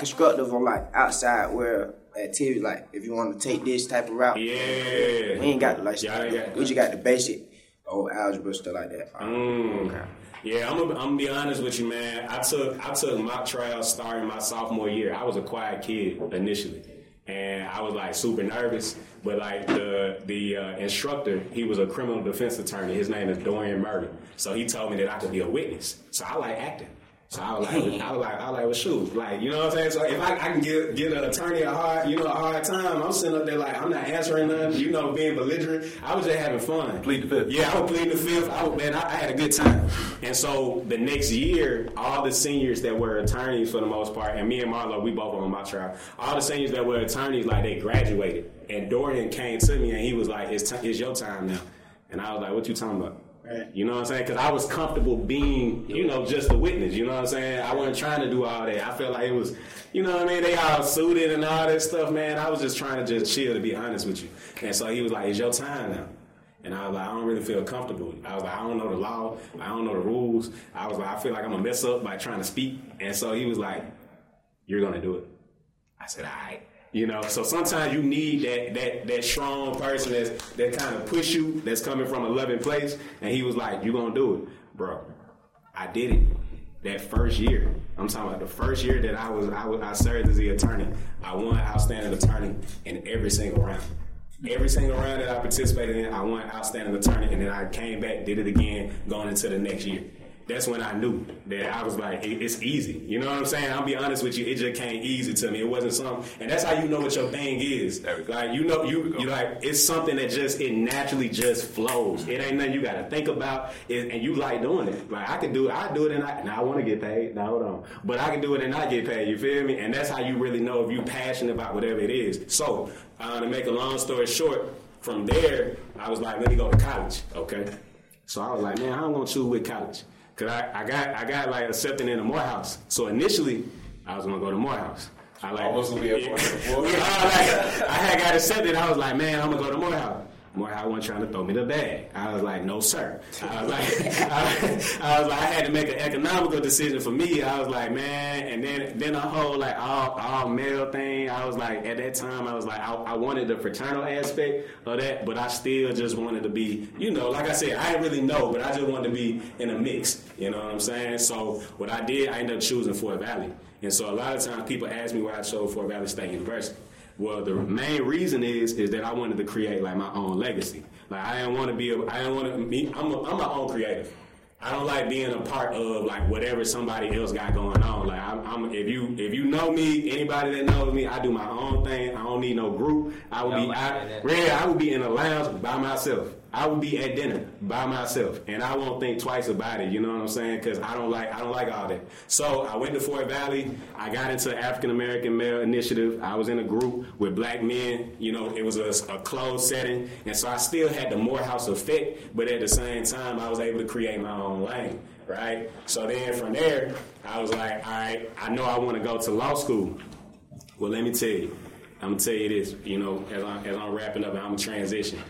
constructive or like outside where activity like if you want to take this type of route. Yeah. We ain't got like Y'all ain't got- we just got the basic old algebra stuff like that. Mm. Yeah, I'm gonna, I'm be honest with you, man. I took I took mock trials starting my sophomore year. I was a quiet kid initially, and I was like super nervous. But like the the uh, instructor, he was a criminal defense attorney. His name is Dorian Murray. So he told me that I could be a witness. So I like acting. So I was like, I was like, I was like, well, shoot, like, you know what I'm saying? So if I, I can get give an attorney a hard, you know, a hard time, I'm sitting up there like, I'm not answering nothing, you know, being belligerent. I was just having fun. Plead the fifth. Yeah, I was pleading the fifth. I was, man, I, I had a good time. And so the next year, all the seniors that were attorneys for the most part, and me and Marlo, we both on my trial. All the seniors that were attorneys, like they graduated. And Dorian came to me and he was like, "It's t- it's your time now." And I was like, "What you talking about?" You know what I'm saying? Because I was comfortable being, you know, just a witness. You know what I'm saying? I wasn't trying to do all that. I felt like it was, you know what I mean? They all suited and all that stuff, man. I was just trying to just chill, to be honest with you. And so he was like, "It's your time now." And I was like, I don't really feel comfortable. I was like, I don't know the law. I don't know the rules. I was like, I feel like I'm gonna mess up by trying to speak. And so he was like, You're gonna do it. I said, All right. You know, so sometimes you need that that that strong person that's that kind of push you, that's coming from a loving place. And he was like, You're gonna do it, bro. I did it. That first year, I'm talking about the first year that I was I, was, I served as the attorney. I won outstanding attorney in every single round. Every single round that I participated in, I won outstanding attorney, and then I came back, did it again, going into the next year. That's when I knew that I was like, it- it's easy. You know what I'm saying? I'll be honest with you, it just came easy to me. It wasn't something, and that's how you know what your thing is. There we go. Like you know, you you like it's something that just it naturally just flows. It ain't nothing you got to think about, it, and you like doing it. Like I can do it, I do it, and I now I want to get paid. Now hold on, but I can do it and not get paid. You feel me? And that's how you really know if you're passionate about whatever it is. So uh, to make a long story short, from there I was like, let me go to college. Okay, so I was like, man, how am I gonna choose with college? Cause I, I got I got like accepted into Morehouse. So initially I was gonna go to Morehouse. I like oh, Almost gonna be a yeah, I, like, I had got accepted. I was like, man, I'm gonna go to Morehouse. Morehouse wasn't trying to throw me the bag. I was like, no, sir. I was like, I, I was like, I had to make an economical decision for me. I was like, man, and then then the whole like all all male thing. I was like, at that time, I was like, I, I wanted the fraternal aspect of that, but I still just wanted to be, you know, like I said, I didn't really know, but I just wanted to be in a mix. You know what I'm saying? So what I did, I ended up choosing Fort Valley. And so a lot of times people ask me why I chose Fort Valley State University. Well, the main reason is is that I wanted to create like my own legacy. Like I didn't want to be, a, I didn't want to be. I'm, a, I'm my own creative. I don't like being a part of like whatever somebody else got going on. Like I'm, I'm if you if you know me, anybody that knows me, I do my own thing. I don't need no group. I would Don't be, I, really, I would be in a lounge by myself. I would be at dinner by myself, and I won't think twice about it. You know what I'm saying? Because I don't like I don't like all that. So I went to Fort Valley. I got into African American Male Initiative. I was in a group with black men. You know, it was a, a closed setting, and so I still had the Morehouse effect, but at the same time, I was able to create my own lane. Right. So then from there, I was like, all right, I know I want to go to law school. Well, let me tell you. I'm gonna tell you this. You know, as I'm, as I'm wrapping up, I'm transition.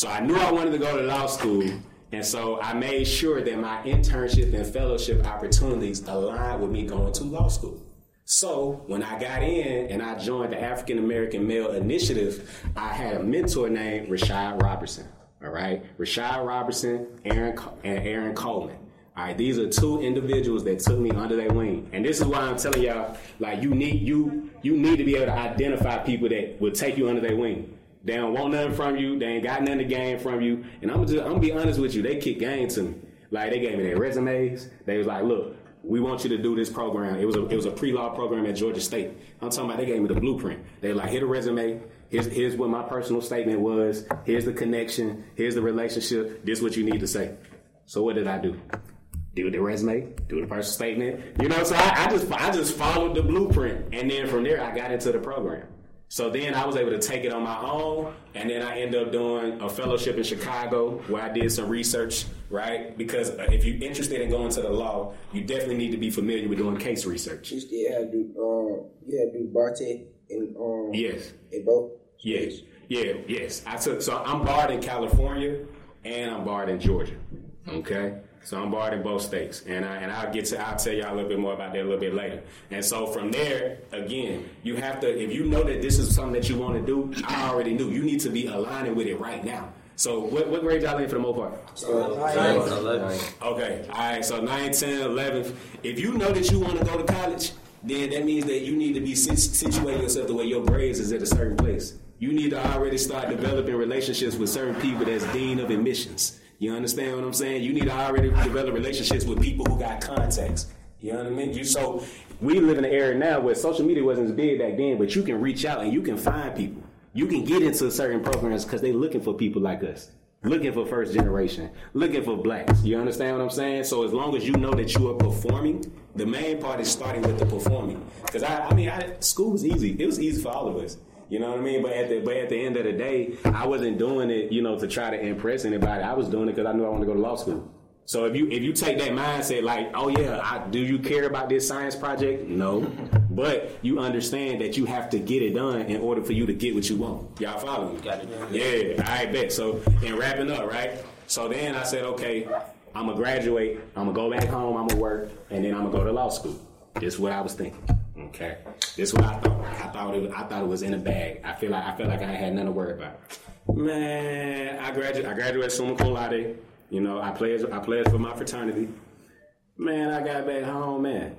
So I knew I wanted to go to law school, and so I made sure that my internship and fellowship opportunities aligned with me going to law school. So when I got in and I joined the African American Male Initiative, I had a mentor named Rashad Robertson. All right, Rashad Robertson, Aaron, and Aaron Coleman. All right, these are two individuals that took me under their wing, and this is why I'm telling y'all, like you need you you need to be able to identify people that will take you under their wing. They don't want nothing from you. They ain't got nothing to gain from you. And I'm just I'm gonna be honest with you. They kick game to me. Like they gave me their resumes. They was like, look, we want you to do this program. It was a it was a pre law program at Georgia State. I'm talking about they gave me the blueprint. They like, hit a resume. Here's, here's what my personal statement was. Here's the connection. Here's the relationship. This is what you need to say. So what did I do? Do the resume, do the personal statement. You know, so I, I just I just followed the blueprint, and then from there I got into the program. So then I was able to take it on my own, and then I ended up doing a fellowship in Chicago where I did some research, right? Because uh, if you're interested in going to the law, you definitely need to be familiar with doing case research. You still have to do, um, you have to do Barte in, um, Yes. in both? Yes. Yeah, yes. I took so I'm barred in California and I'm barred in Georgia. Okay? So I'm barred in both states. And I and I'll get to I'll tell y'all a little bit more about that a little bit later. And so from there, again, you have to if you know that this is something that you want to do, I already knew. You need to be aligning with it right now. So what, what grade y'all in for the most part? Uh, okay, all right. So 9, 10, 11. If you know that you want to go to college, then that means that you need to be sit- situating yourself the way your grades is at a certain place. You need to already start developing relationships with certain people that's dean of admissions. You understand what I'm saying? You need to already develop relationships with people who got contacts. You know what I mean? You so we live in an era now where social media wasn't as big back then, but you can reach out and you can find people. You can get into certain programs because they're looking for people like us looking for first generation, looking for blacks. You understand what I'm saying? So as long as you know that you are performing, the main part is starting with the performing. Because I, I mean, I, school was easy. It was easy for all of us. You know what I mean? But at the but at the end of the day, I wasn't doing it, you know, to try to impress anybody. I was doing it because I knew I wanted to go to law school. So if you if you take that mindset, like, oh yeah, I, do you care about this science project? No, but you understand that you have to get it done in order for you to get what you want. Y'all follow me? Got it. Yeah, I bet. So in wrapping up, right? So then I said, okay, I'm gonna graduate. I'm gonna go back home. I'm gonna work, and then I'm gonna go to law school. This is what I was thinking. Okay, this is what I thought. I thought it. I thought it was in a bag. I feel like I felt like I had nothing to worry about. Man, I graduated. I graduated summa cum laude. You know, I pledged. I pledged for my fraternity. Man, I got back home, man.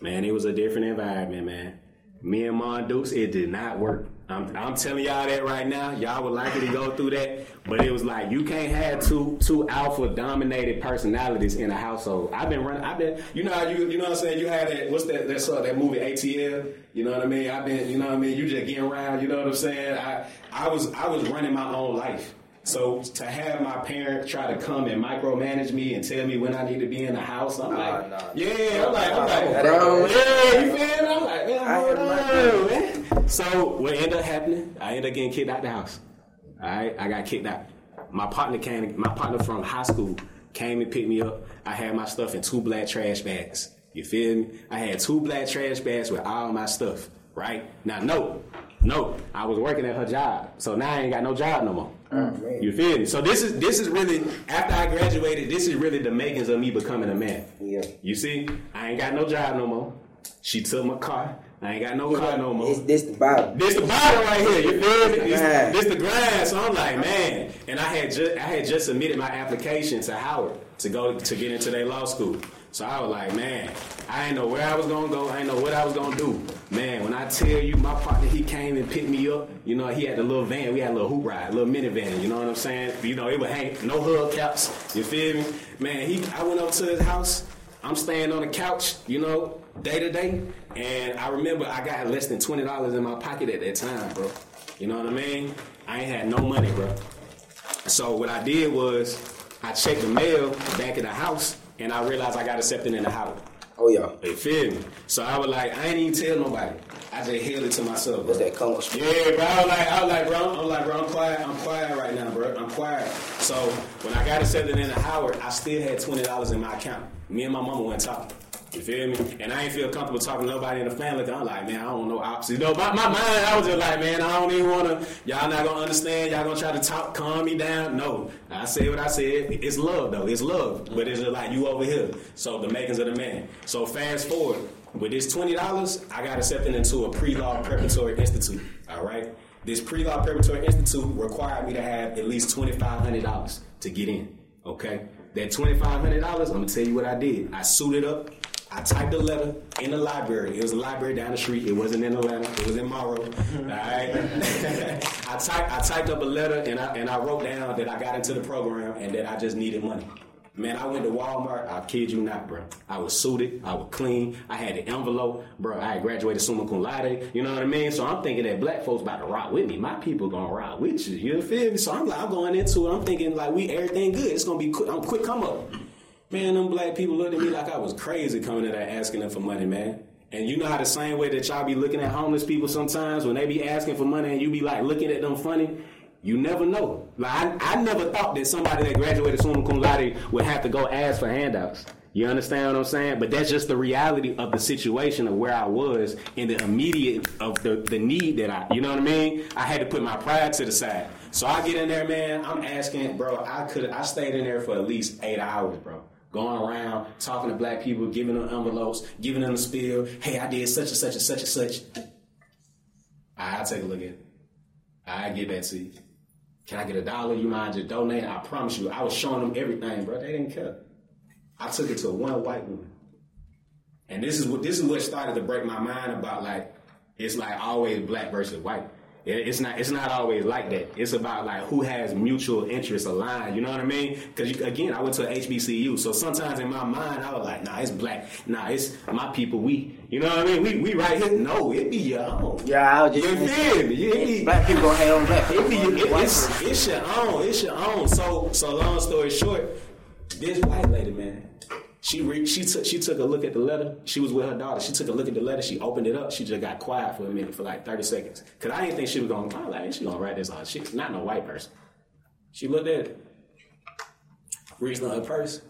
Man, it was a different environment, man. Me and Mon Dukes, it did not work. I'm, I'm telling y'all that right now. Y'all would likely to go through that, but it was like you can't have two two alpha dominated personalities in a household. I've been running. I've been. You know how you you know what I'm saying. You had that. What's that? That sort that movie ATL. You know what I mean. I've been. You know what I mean. You just getting around. You know what I'm saying. I I was I was running my own life. So to have my parents try to come and micromanage me and tell me when I need to be in the house, I'm like, nah. yeah, I'm like, I'm like, bro, yeah, you feel me? I'm like, man, hold on, man. So what ended up happening? I ended up getting kicked out of the house. All right, I got kicked out. My partner came. My partner from high school came and picked me up. I had my stuff in two black trash bags. You feel me? I had two black trash bags with all my stuff. Right now, no, no, I was working at her job, so now I ain't got no job no more. Oh, man. You feel me? So this is this is really after I graduated. This is really the makings of me becoming a man. Yeah. You see, I ain't got no job no more. She took my car. I ain't got no car no more. It's this the Bible. This the bottom right here. You feel me? This, this the grind. So I'm like, man. And I had just I had just submitted my application to Howard to go to get into their law school. So I was like, man, I ain't know where I was gonna go. I ain't know what I was gonna do. Man, when I tell you, my partner he came and picked me up. You know, he had a little van. We had a little hoop ride, a little minivan. You know what I'm saying? You know, it would hang no hubcaps. You feel me? Man, he. I went up to his house. I'm staying on the couch. You know, day to day. And I remember I got less than twenty dollars in my pocket at that time, bro. You know what I mean? I ain't had no money, bro. So what I did was I checked the mail back at the house, and I realized I got accepted in the house. Oh yeah. You feel me? So I was like, I ain't even tell nobody. I just held it to myself. Bro. That's that up. Yeah, bro. I was like, I was like, bro, I'm like, bro, I'm quiet. I'm quiet right now, bro. I'm quiet. So when I got accepted in the Howard, I still had twenty dollars in my account. Me and my mama went talking. You feel me? And I ain't feel comfortable talking to nobody in the family. I'm like, man, I don't know opposite. Know, my, my mind, I was just like, man, I don't even want to. Y'all not gonna understand. Y'all gonna try to talk, calm me down. No, I said what I said. It's love though. It's love. But it's just like you over here. So the makings of the man. So fast forward. with this twenty dollars, I got accepted into a pre-law preparatory institute. All right. This pre-law preparatory institute required me to have at least twenty five hundred dollars to get in. Okay. That twenty five hundred dollars, I'm gonna tell you what I did. I suited up. I typed a letter in the library. It was a library down the street. It wasn't in Atlanta. It was in Morrow. Mm-hmm. All right. I typed I typed up a letter and I and I wrote down that I got into the program and that I just needed money. Man, I went to Walmart. I kid you not, bro. I was suited. I was clean. I had the envelope, bro. I had graduated summa cum laude. You know what I mean? So I'm thinking that black folks about to rock with me. My people gonna rock with you. You feel me? So I'm like, I'm going into it. I'm thinking like we everything good. It's gonna be quick. I'm quick come up. Man, them black people looked at me like I was crazy coming to that asking them for money, man. And you know how the same way that y'all be looking at homeless people sometimes when they be asking for money and you be like looking at them funny. You never know. Like I, I never thought that somebody that graduated summa cum laude would have to go ask for handouts. You understand what I'm saying? But that's just the reality of the situation of where I was in the immediate of the, the need that I, you know what I mean? I had to put my pride to the side. So I get in there, man. I'm asking, bro. I could, I stayed in there for at least eight hours, bro. Going around talking to black people, giving them envelopes, giving them a spiel. Hey, I did such and such and such and such. I'll take a look at it. I'll get that to you. Can I get a dollar? You mind just donate? I promise you, I was showing them everything, bro. They didn't care. I took it to one white woman. And this is what this is what started to break my mind about like it's like always black versus white. It's not. It's not always like that. It's about like who has mutual interests aligned. You know what I mean? Because again, I went to HBCU, so sometimes in my mind I was like, Nah, it's black. Nah, it's my people. We. You know what I mean? We we right here. No, it be your own. Yeah, I was just. You feel me? It be, black people gonna hate on black people. it be, it, it's, it's your own. It's your own. So so long story short, this white lady, man, she re- she took she took a look at the letter. She was with her daughter. She took a look at the letter. She opened it up. She just got quiet for a minute, for like thirty seconds, cause I didn't think she was. I was like, she gonna write this on. She's not no white person. She looked at it, reached in her purse,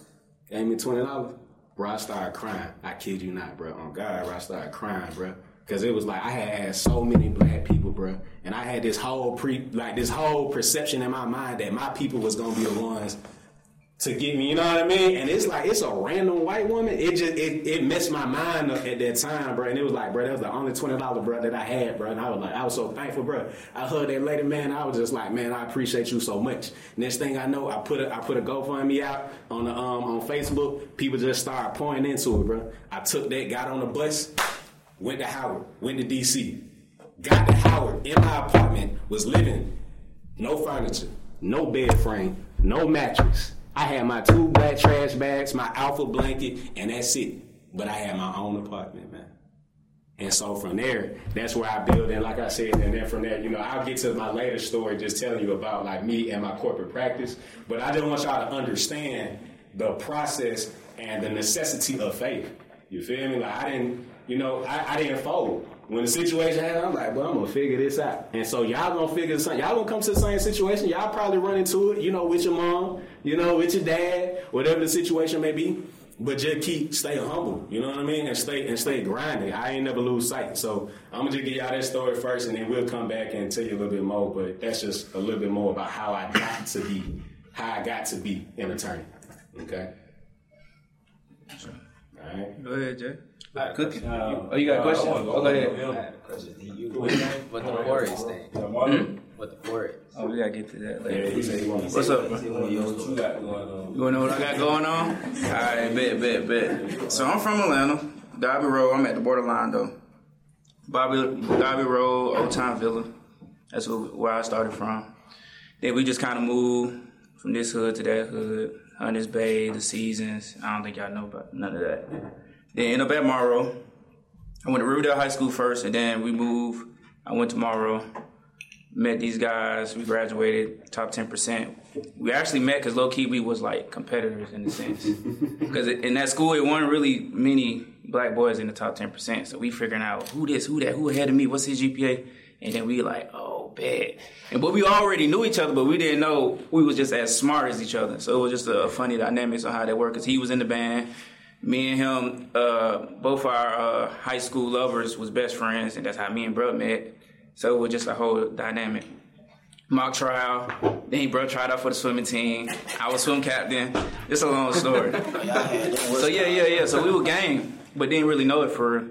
gave me twenty dollars. Bro, I started crying. I kid you not, bro. On God, bro, I started crying, bro. Cause it was like I had so many black people, bro, and I had this whole pre, like this whole perception in my mind that my people was gonna be the ones to get me, you know what I mean? And it's like it's a random white woman. It just it, it messed my mind up at that time, bro. And it was like, bro, that was the only twenty dollar, bro, that I had, bro. And I was like, I was so thankful, bro. I heard that lady, man. I was just like, man, I appreciate you so much. Next thing I know, I put a I put a GoFundMe out on the um on Facebook. People just started pouring into it, bro. I took that, got on the bus, went to Howard, went to DC, got to Howard in my apartment, was living, no furniture, no bed frame, no mattress. I had my two black trash bags, my alpha blanket, and that's it. But I had my own apartment, man. And so from there, that's where I build. And like I said, and then from there, you know, I'll get to my later story, just telling you about like me and my corporate practice. But I just want y'all to understand the process and the necessity of faith. You feel me? Like I didn't, you know, I, I didn't fold. When the situation happened, I'm like, well, I'm gonna figure this out. And so y'all gonna figure out. Y'all gonna come to the same situation. Y'all probably run into it, you know, with your mom, you know, with your dad, whatever the situation may be. But just keep stay humble, you know what I mean, and stay and stay grinding. I ain't never lose sight. So I'm gonna just give y'all that story first, and then we'll come back and tell you a little bit more. But that's just a little bit more about how I got to be, how I got to be an attorney. Okay. All right. Go ahead, Jay. Like, Cookie. um, Oh, you got a uh, question? I wanna Oh, go ahead. over him. I had a question. You with the Forex thing? Yeah, Marlon, With the Forex? Oh, we gotta get to that later. he said he wanted to What's up, bro? you got going on? You wanna know what I got going on? All right, bet, bet, bet. So I'm from Atlanta, Darby Road. I'm at the borderline though. Bobby, Darby Road, Old Town Villa. That's where, where I started from. Then we just kind of moved from this hood to that hood. Hunters Bay, the Seasons. I don't think y'all know about none of that. Then end up at Morrow. I went to Riverdale High School first, and then we moved. I went to Morrow, met these guys. We graduated, top ten percent. We actually met because low key we was like competitors in a sense. Because in that school, it wasn't really many black boys in the top ten percent. So we figuring out who this, who that, who ahead of me, what's his GPA, and then we like, oh, bad. And but we already knew each other, but we didn't know we was just as smart as each other. So it was just a funny dynamics on how that worked. Because he was in the band me and him, uh, both our uh, high school lovers was best friends, and that's how me and Bro met. So it was just a whole dynamic. Mock trial, then bro tried out for the swimming team. I was swim captain. It's a long story. Them So yeah, yeah, yeah. So we were gang. but didn't really know it for real.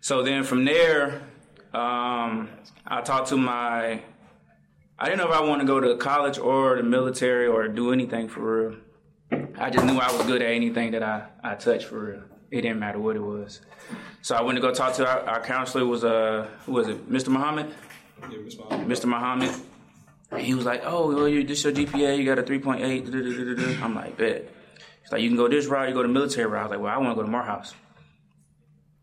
So then from there, um, I talked to my. I didn't know if I wanted to go to college or the military or do anything for real. I just knew I was good at anything that I, I touched for real. It didn't matter what it was. So I went to go talk to our, our counselor. Was uh, who was it? Mr. Muhammad. Yeah, Mom. Mr. Muhammad. And he was like, "Oh, well, you this your GPA? You got a 3.8." da, da, da, da, da." I'm like, "Bet." He's like, "You can go this route. You go the military route." I was like, "Well, I want to go to Morehouse."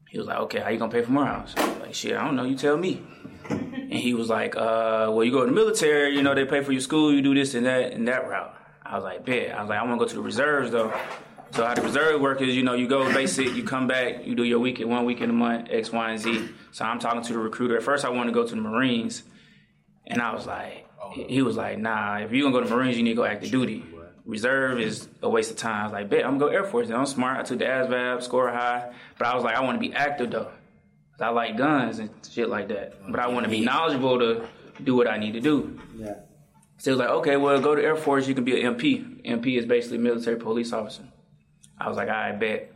He was like, "Okay, how you gonna pay for Morehouse?" I was like, "Shit, I don't know. You tell me." And he was like, uh, "Well, you go to the military. You know, they pay for your school. You do this and that and that route." I was like, "Bet." I was like, "I want to go to the reserves though." So how the reserve work is, you know, you go basic, you come back, you do your week one week in a month, X, Y, and Z. So I'm talking to the recruiter. At first, I wanted to go to the Marines, and I was like, he was like, nah, if you're gonna go to the Marines, you need to go active duty. Reserve is a waste of time. I was like, bet, I'm gonna go Air Force. I'm smart. I took the ASVAB, score high. But I was like, I wanna be active though. I like guns and shit like that. But I wanna be knowledgeable to do what I need to do. Yeah. So he was like, okay, well, go to Air Force, you can be an MP. MP is basically military police officer. I was like, I bet.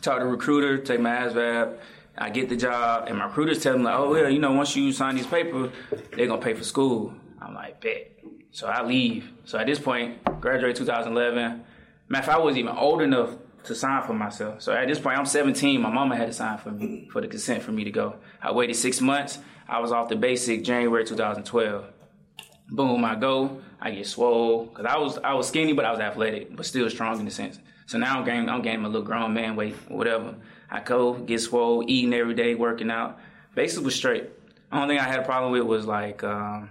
Talk to recruiter, take my ASVAB. I get the job, and my recruiters tell me, like, oh, yeah, you know, once you sign these papers, they're going to pay for school. I'm like, bet. So I leave. So at this point, graduate 2011. Matter I wasn't even old enough to sign for myself. So at this point, I'm 17. My mama had to sign for me, for the consent for me to go. I waited six months. I was off the basic January 2012 boom, I go, I get swole because I was I was skinny, but I was athletic, but still strong in the sense. So now I'm gaining I'm gaining a little grown man weight, or whatever. I go get swole, eating every day, working out. Basically was straight. Only thing I had a problem with was like um,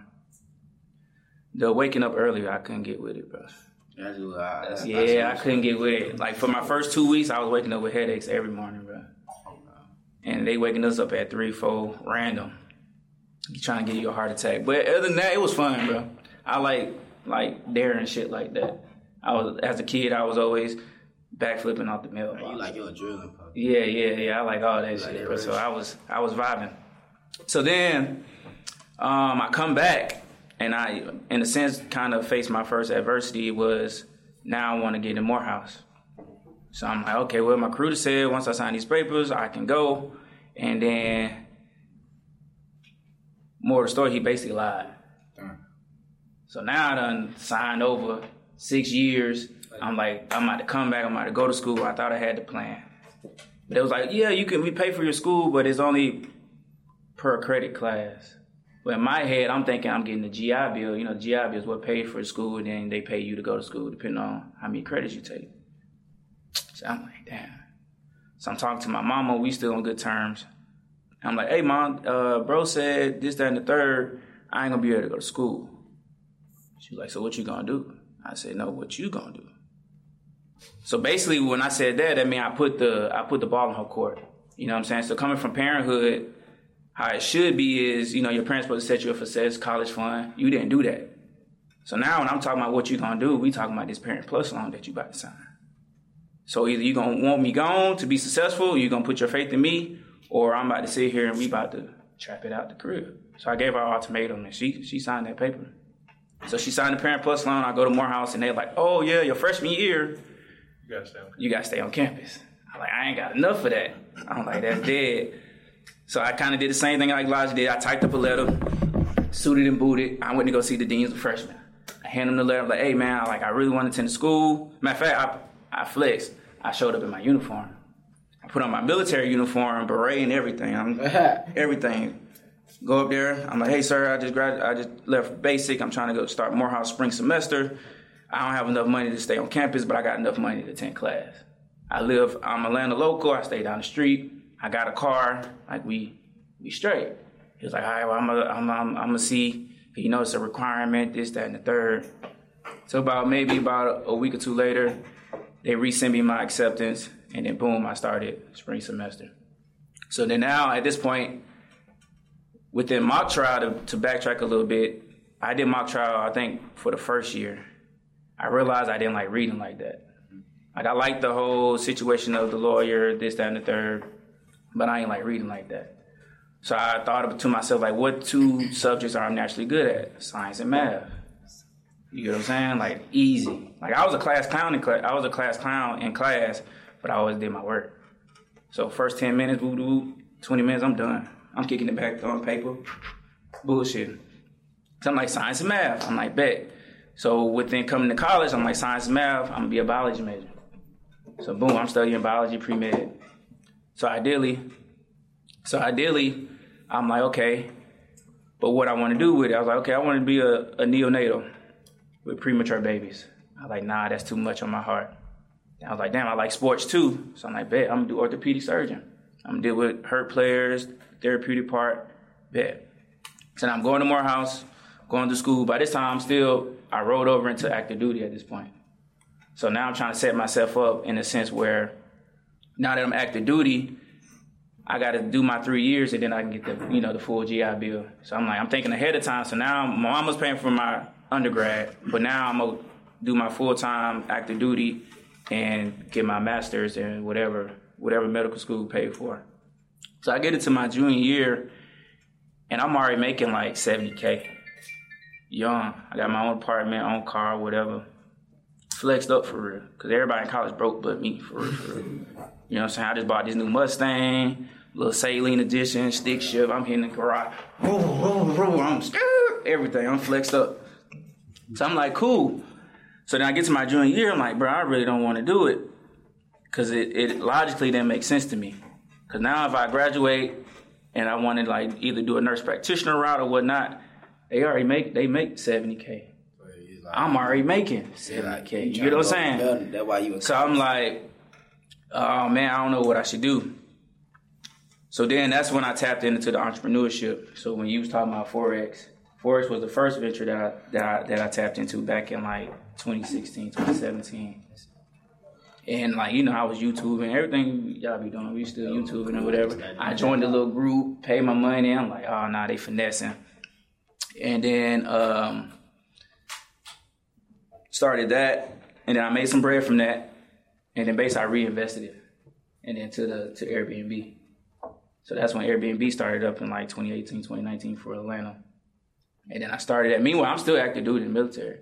the waking up earlier. I couldn't get with it, bro. That's that's, Yeah, I couldn't get with it. Like for my first two weeks, I was waking up with headaches every morning, bro. And they waking us up at three, four, random. Trying to give you a heart attack. But other than that, it was fun, bro. I like like daring shit like that. I was as a kid, I was always backflipping off the mailbox. You like your adrenaline pump. Yeah, yeah, yeah. I like all that shit, bro. So. I was I was vibing. So then um, I come back and I, in a sense, kind of faced my first adversity was now I want to get in Morehouse. So I'm like, okay, well, my recruiter said once I sign these papers, I can go. And then, more of the story, he basically lied. So now I done signed over six years. I'm like, I'm about to come back. I'm about to go to school. I thought I had the plan. But it was like, yeah, you can we pay for your school, but it's only per credit class. But in my head, I'm thinking I'm getting the GI Bill. You know, GI Bill is what paid for school, and then they pay you to go to school depending on how many credits you take. So I'm like, damn. So I'm talking to my mama. We still on good terms. I'm like, hey, mom, uh, bro said this, that, and the third. I ain't gonna be able to go to school. She was like, so what you gonna do? I said, no, what you gonna do? So basically, when I said that, that mean I put the I put the ball in her court. You know what I'm saying? So coming from parenthood, how it should be is, you know, your parents supposed to set you up for success, college fund. You didn't do that. So now when I'm talking about what you gonna do, we talking about this parent plus loan that you about to sign. So either you gonna want me gone to be successful, you gonna put your faith in me, or I'm about to sit here and we about to trap it out the crib. So I gave her an ultimatum and she she signed that paper. So she signed the parent plus loan. I go to Morehouse and they're like, oh yeah, your freshman year, You gotta stay on. you gotta stay on campus. I'm like, I ain't got enough of that. I'm like, that's dead. So I kind of did the same thing like Elijah did. I typed up a letter, suited and booted. I went to go see the deans of freshmen. I handed him the letter. I'm like, hey man, I, like I really want to attend the school. Matter of fact, I, I flexed. I showed up in my uniform. Put on my military uniform, beret, and everything. I'm everything. Go up there. I'm like, hey sir, I just grad, I just left basic. I'm trying to go start Morehouse spring semester. I don't have enough money to stay on campus, but I got enough money to attend class. I live, I'm Atlanta local. I stay down the street. I got a car. Like we, we straight. He was like, all right, well, I'm gonna, I'm, I'm, I'm gonna see. You know, it's a requirement, this, that, and the third. So about maybe about a week or two later, they resend me my acceptance, and then boom, I started spring semester. So then now at this point, within mock trial, to, to backtrack a little bit, I did mock trial, I think, for the first year. I realized I didn't like reading like that. Like I liked the whole situation of the lawyer, this, that, and the third, but I ain't like reading like that. So I thought to myself, like, what two subjects are I naturally good at? Science and math. You get what I'm saying? Like easy. Like I was a class clown in. I was a class clown in class, but I always did my work. So first ten minutes, woo woo, twenty minutes, I'm done. I'm kicking it back on paper, bullshit. So I'm like science and math. I'm like bet. So within coming to college, I'm like science and math. I'm gonna be a biology major. So boom, I'm studying biology pre med. So ideally, so ideally, I'm like okay, but what I want to do with it, I was like okay, I want to be a, a neonatal with premature babies. I was like nah, that's too much on my heart. I was like damn, I like sports too. So I'm like bet, I'm gonna do orthopedic surgeon. I'm gonna deal with hurt players, therapeutic part, bet. So now I'm going to Morehouse, going to school. By this time, I'm still, I rolled over into active duty at this point. So now I'm trying to set myself up in a sense where now that I'm active duty, I got to do my three years and then I can get the, you know, the full GI Bill. So I'm like, I'm thinking ahead of time. So now my mom was paying for my undergrad, but now I'm gonna do my full time active duty and get my master's and whatever, whatever medical school paid for. So I get into my junior year and I'm already making like 70K. Young. I got my own apartment, own car, whatever. Flexed up for real. Cause everybody in college broke but me, for real, for real. You know what I'm saying? I just bought this new Mustang, little Saleen edition, stick shift. I'm hitting the garage. I'm scared. Everything. I'm flexed up. So I'm like, cool. So then I get to my junior year, I'm like, bro, I really don't want to do it. Cause it, it logically didn't make sense to me. Cause now if I graduate and I wanted like either do a nurse practitioner route or whatnot, they already make they make seventy k. I'm already making seventy k. You get what I'm saying? That's why you. So I'm like, oh man, I don't know what I should do. So then that's when I tapped into the entrepreneurship. So when you was talking about forex, forex was the first venture that I that I that I tapped into back in like 2016, 2017. And like you know, I was YouTubing everything y'all be doing. We still YouTubing or whatever. I joined a little group, paid my money. I'm like, oh nah, they finessing. And then um, started that, and then I made some bread from that, and then basically I reinvested it, and then to the to Airbnb. So that's when Airbnb started up in like 2018, 2019 for Atlanta. And then I started that. Meanwhile, I'm still active duty in the military.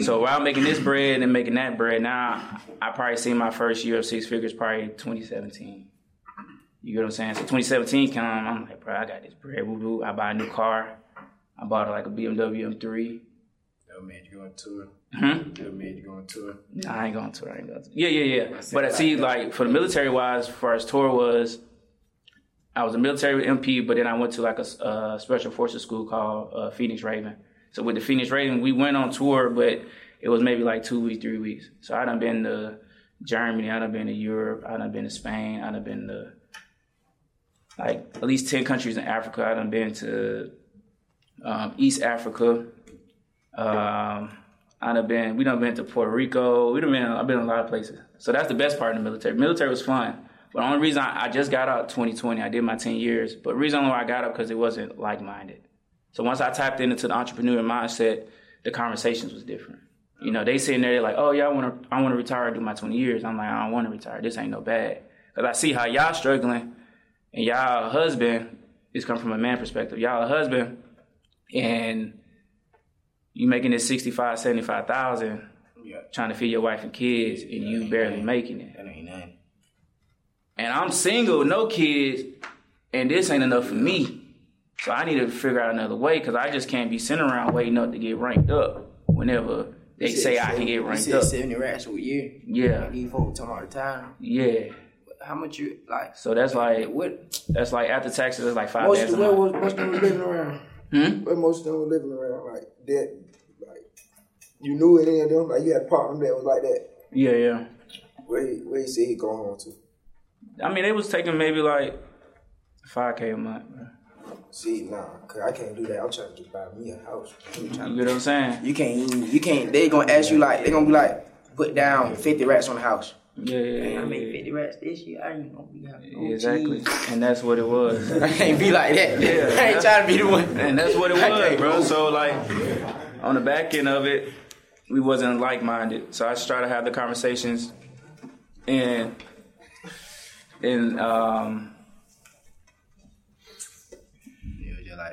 So while making this bread and making that bread, now I probably seen my first year of six figures probably 2017. You get what I'm saying? So 2017 come, I'm like, bro, I got this bread. Woo woo. I buy a new car. I bought like a BMW M3. That made you go on tour. Hmm? That made you go on tour. Nah, I ain't going to. I ain't going to. Yeah, yeah, yeah. But I see, like for the military wise, for as tour was, I was a military MP, but then I went to like a uh, special forces school called uh, Phoenix Raven. So with the Phoenix Raven, we went on tour, but it was maybe like two weeks, three weeks. So I done been to Germany, I done been to Europe, I done been to Spain, I done been to like at least ten countries in Africa. I done been to um, East Africa. Um, I done been, we done been to Puerto Rico. We done been, I've been a lot of places. So that's the best part of the military. Military was fun. But the only reason I, I just got out 2020, I did my 10 years. But the reason why I got out because it wasn't like-minded. So once I tapped into the entrepreneur mindset, the conversations was different. You know, they sitting there they're like, oh yeah, I want to, I want to retire do my 20 years. I'm like, I don't want to retire. This ain't no bad. Cause I see how y'all struggling, and y'all a husband is coming from a man perspective. Y'all a husband, and you making this 65, 75,000, Yeah. trying to feed your wife and kids, and you barely making it. That ain't nothing. And I'm single, no kids, and this ain't enough for me. So I need to figure out another way because I just can't be sitting around waiting up to get ranked up whenever they say I can get You ranked said up. 70 racks a year. Yeah, These folks talking all the time. yeah. How much you like? So that's like What? that's like after taxes, it's like five Most of them was most of them living around. Hmm? Where most of them were living around like that. Like you knew any of them? Like you had a partner that was like that. Yeah, yeah. Where he, where he said he going on to? I mean, they was taking maybe like five k a month. Bro. See, nah, cause I can't do that. I'm trying to just buy me a house. You get what I'm saying? You can't. even- You can't. They gonna ask you like. They gonna be like, put down 50 racks on the house. Yeah, yeah, yeah. I made 50 racks this year. I ain't gonna be having no Exactly, cheese. and that's what it was. I can't be like that. Yeah. I ain't trying to be the one. And that's what it was, bro. So like on the back end of it, we wasn't like minded. So I just try to have the conversations and and um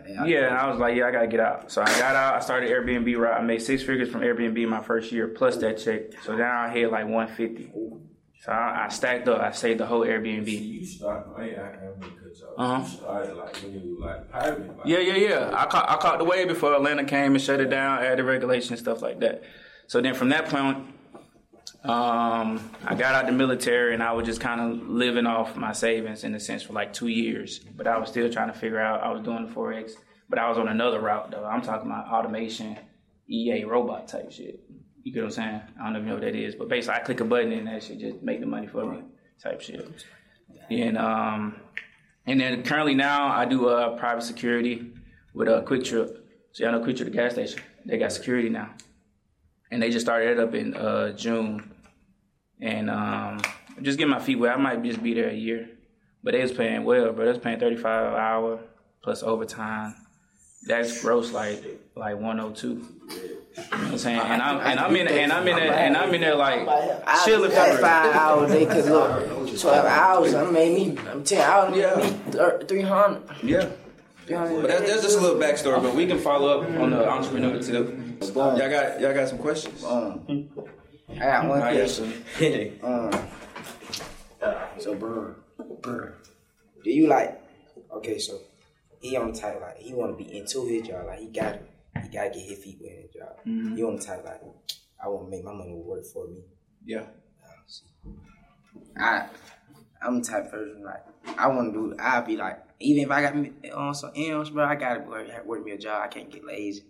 Yeah, just like that. yeah, and I was like, yeah, I gotta get out. So I got out, I started Airbnb route. I made six figures from Airbnb my first year plus that check. So now I hit like one fifty. So I, I stacked up. I saved the whole Airbnb. You start. I. I ain't gonna cut you off. Uh-huh. You started like when you were like pirate. Like, Yeah, yeah, yeah. I caught I caught the wave before Atlanta came and shut it down, added regulations, stuff like that. So then from that point, um, I got out the military and I was just kind of living off my savings in a sense for like two years. But I was still trying to figure out. I was doing the forex, but I was on another route though. I'm talking about automation, EA robot type shit. You get what I'm saying? I don't even know what that is, but basically I click a button and that shit just make the money for me type shit. And um, and then currently now I do uh, private security with a QuikTrip. So y'all know QuikTrip, the gas station. They got security now, and they just started it up in uh, June. And um, just get my feet wet. I might just be there a year, but they was paying well, bro. They was paying thirty five an hour plus overtime. That's gross, like like one hundred two. You know what I'm saying? And I'm and I'm in and I'm in there and I'm in there like I chilling do that for five hours a day, cause look, twelve hours. I made me. I'm ten hours. Yeah. Made me three hundred. yeah. But that's, that's just a little backstory, but we can follow up on the entrepreneur tip. Y'all got y'all got some questions? Um, I got one yes, question. sir. Um, so, bro, bro, do you like? Okay, so he on the type like he want to be into his job. Like he got he got to get his feet wet in his job. Mm-hmm. He on the type like I want to make my money work for me. Yeah. I I'm the type of person like I want to do. I'll be like even if I got me on some else, bro, I gotta work, work me a job. I can't get lazy.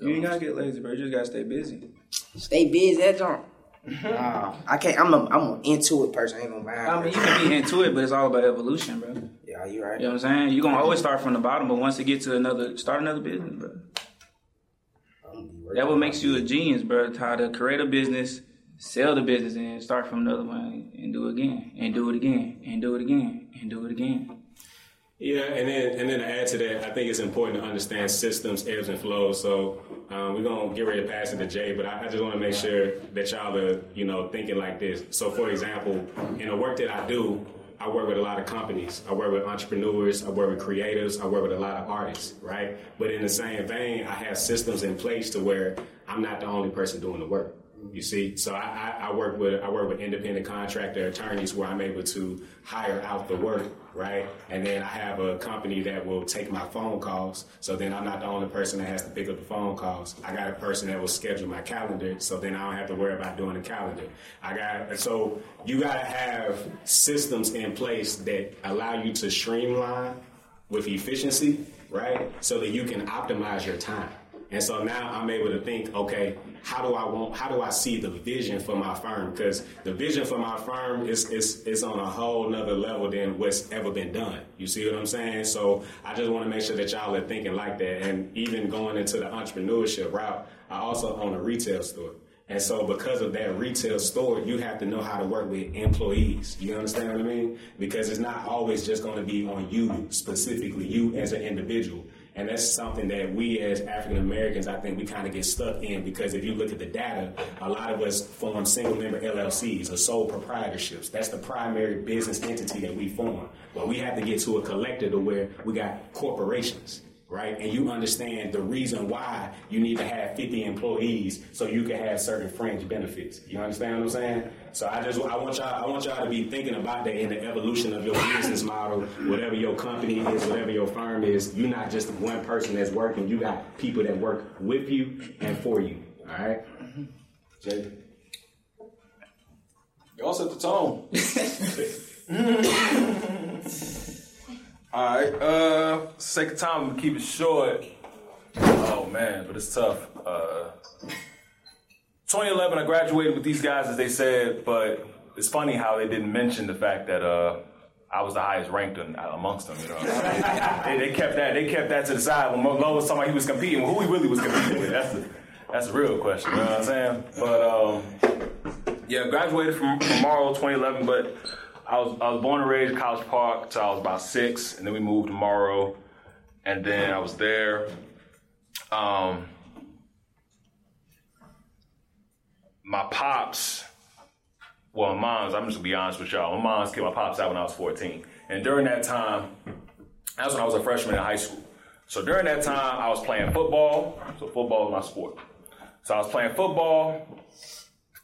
You ain't gotta get lazy, bro. You just gotta stay busy. Stay busy, that jump. Nah, I can't. I'm a I'm an into it person. I ain't gonna buy. I mean, you can be into it, but it's all about evolution, bro. You yeah, you right. know what I'm saying? You're gonna always start from the bottom, but once it get to another, start another business, bro. I'm gonna be working That what on makes you a genius, bro. How to create a business, sell the business, and start from another one and do it again, and do it again, and do it again, and do it again. Yeah, and then and then to add to that, I think it's important to understand systems, ebbs and flows. So um, we're gonna get ready to pass it to Jay, but I, I just want to make sure that y'all are you know thinking like this. So for example, in the work that I do, I work with a lot of companies. I work with entrepreneurs. I work with creatives. I work with a lot of artists, right? But in the same vein, I have systems in place to where I'm not the only person doing the work. You see, so I, I, I work with I work with independent contractor attorneys where I'm able to hire out the work, right? And then I have a company that will take my phone calls. So then I'm not the only person that has to pick up the phone calls. I got a person that will schedule my calendar. So then I don't have to worry about doing the calendar. I got so you got to have systems in place that allow you to streamline with efficiency, right? So that you can optimize your time. And so now I'm able to think, okay, how do I want, how do I see the vision for my firm? Because the vision for my firm is, is, is on a whole nother level than what's ever been done. You see what I'm saying? So I just want to make sure that y'all are thinking like that. And even going into the entrepreneurship route, I also own a retail store. And so, because of that retail store, you have to know how to work with employees. You understand what I mean? Because it's not always just going to be on you specifically, you as an individual. And that's something that we as African Americans, I think we kind of get stuck in because if you look at the data, a lot of us form single member LLCs or sole proprietorships. That's the primary business entity that we form. But we have to get to a collective to where we got corporations right? And you understand the reason why you need to have 50 employees so you can have certain fringe benefits. You understand what I'm saying? So I just I want y'all I want y'all to be thinking about that in the evolution of your business model, whatever your company is, whatever your firm is. You're not just one person that's working. You got people that work with you and for you. All right? Jay. Y'all set the tone. All right. Uh, sake of time, we keep it short. Oh man, but it's tough. Uh, 2011, I graduated with these guys, as they said, but it's funny how they didn't mention the fact that uh, I was the highest ranked in, amongst them. You know, they, they kept that. They kept that to the side when Lowe was talking about he was competing. Well, who he really was competing with? That's the that's a real question. You know what I'm saying? But um, yeah, graduated from, from Morrow 2011, but I was I was born and raised in College Park till I was about six, and then we moved to Morrow, and then I was there. Um, my pops, well, my mom's. I'm just gonna be honest with y'all. My mom's kicked my pops out when I was 14, and during that time, that's when I was a freshman in high school. So during that time, I was playing football. So football was my sport. So I was playing football,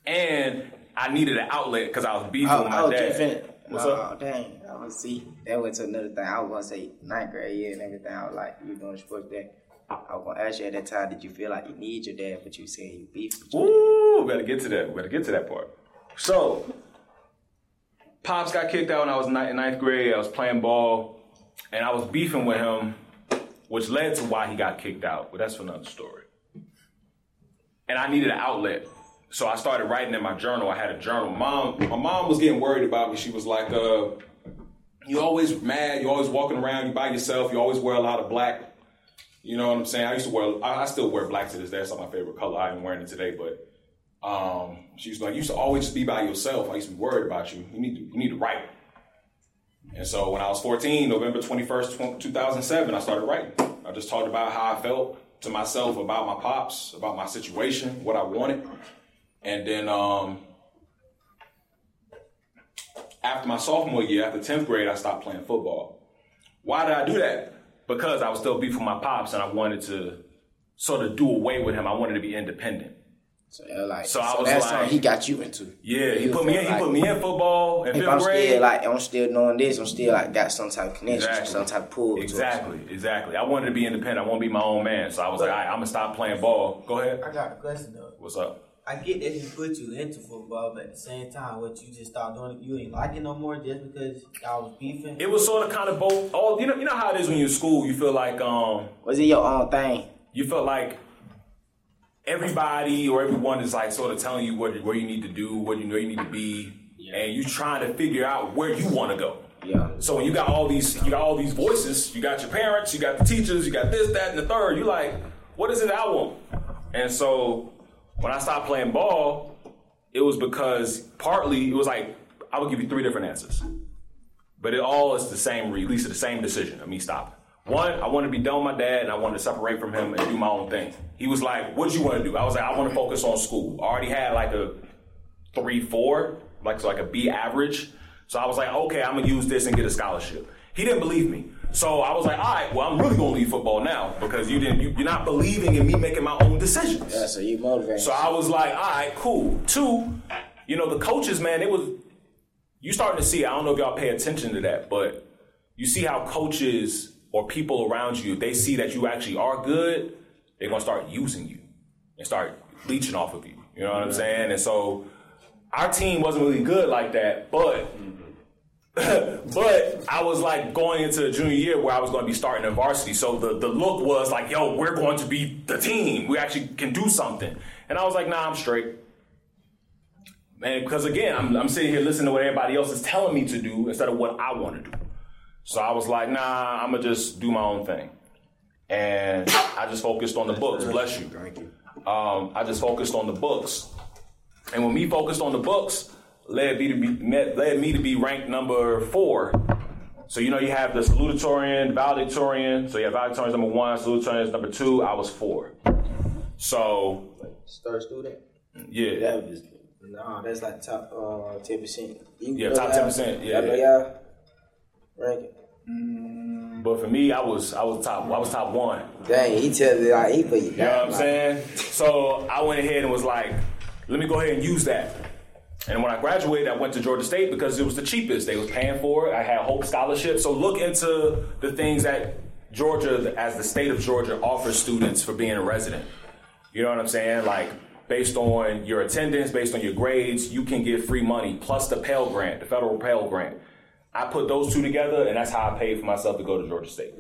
and I needed an outlet because I was beefing I, with my was dad. What's oh, up? dang. I was see. That went to another thing. I was gonna say ninth grade year and everything. I was like, you doing sports day. I was gonna ask you at that time, did you feel like you need your dad, but you said you beef with your? Ooh, we gotta get to that. We gotta get to that part. So, Pops got kicked out when I was in ninth grade. I was playing ball, and I was beefing with him, which led to why he got kicked out. But that's for another story. And I needed an outlet, so I started writing in my journal. I had a journal. Mom, my mom was getting worried about me. She was like, uh, "You always mad. You always walking around. You by yourself. You always wear a lot of black." You know what I'm saying? I used to wear. I, I still wear black to this day. It's not my favorite color. I ain't wearing it today, but um, she was like, "You used to always just be by yourself. I used to be worried about you. You need to, you need to write." And so when I was 14, November 21st, 2007, I started writing. I just talked about how I felt to myself about my pops, about my situation, what I wanted, and then um, after my sophomore year, after 10th grade, I stopped playing football. Why did I do that? Because I was still beefing my pops, and I wanted to sort of do away with him. I wanted to be independent. So, they like, So so, I was that's like- he got you into. Yeah, he You put me in. felt He put me in football in If fifth I'm grade. still like, I'm still doing this. I'm still like got some type of connection, Exactly. some type of pull. to. Exactly, exactly. I wanted to be independent. I want to be my own man. So I was like, all right, I'm gonna stop playing ball. Go ahead. I got a question though. What's up? I get that he put you into football, but at the same time, what you just stopped doing, you ain't like it no more just because y'all was beefing. It was sort of kind of both. All you know, you know how it is when you're in school. You feel like um, Was it your own thing? you feel like everybody or everyone is like sort of telling you what where you need to do, what you know you need to be, and you're trying to figure out where you want to go. Yeah. So when you got all these, you got all these voices. You got your parents, you got the teachers, you got this, that, and the third. You like, what is it I want? And so when I stopped playing ball, it was because partly it was like I would give you three different answers, but it all is the same. At least the same decision of me stopping. One, I wanted to be done with my dad, and I wanted to separate from him and do my own thing. He was like, "What you want to do?" I was like, "I want to focus on school." I already had like a three, four, like so like a B average. So I was like, okay, I'm gonna use this and get a scholarship. He didn't believe me. So I was like, all right, well, I'm really gonna leave football now because you didn't, you, you're not believing in me making my own decisions. Yeah. So you motivated. So I was like, all right, cool. Two, you know, the coaches, man, it was you starting to see. I don't know if y'all pay attention to that, but you see how coaches or people around you, if they see that you actually are good, they're gonna start using you and start leeching off of you. You know what I'm saying? And so our team wasn't really good like that, but mm-hmm. but I was like going into the junior year where I was going to be starting in varsity. So the, the look was like, yo, we're going to be the team. We actually can do something. And I was like, nah, I'm straight. Man, because again, I'm, I'm sitting here listening to what everybody else is telling me to do instead of what I want to do. So I was like, nah, I'm going to just do my own thing. And I just focused on the books. Bless you. Um, I just focused on the books. And when me focused on the books, led me to be led me to be ranked number four. So you know you have the salutatorian, valedictorian. So you have valedictorian number one, salutatorian is number two. I was four. So Star student. yeah, That was no. That's like top uh ten percent. Yeah, top 10%, yeah, Y'all yeah. y'all but for me, I was I was top I was top one. Dang, he tells it like he put you You know what I'm saying? So I went ahead and was like, let me go ahead and use that. And when I graduated, I went to Georgia State because it was the cheapest. They was paying for it. I had Hope Scholarship. So look into the things that Georgia, as the state of Georgia, offers students for being a resident. You know what I'm saying? Like based on your attendance, based on your grades, you can get free money plus the Pell Grant, the federal Pell Grant. I put those two together, and that's how I paid for myself to go to Georgia State.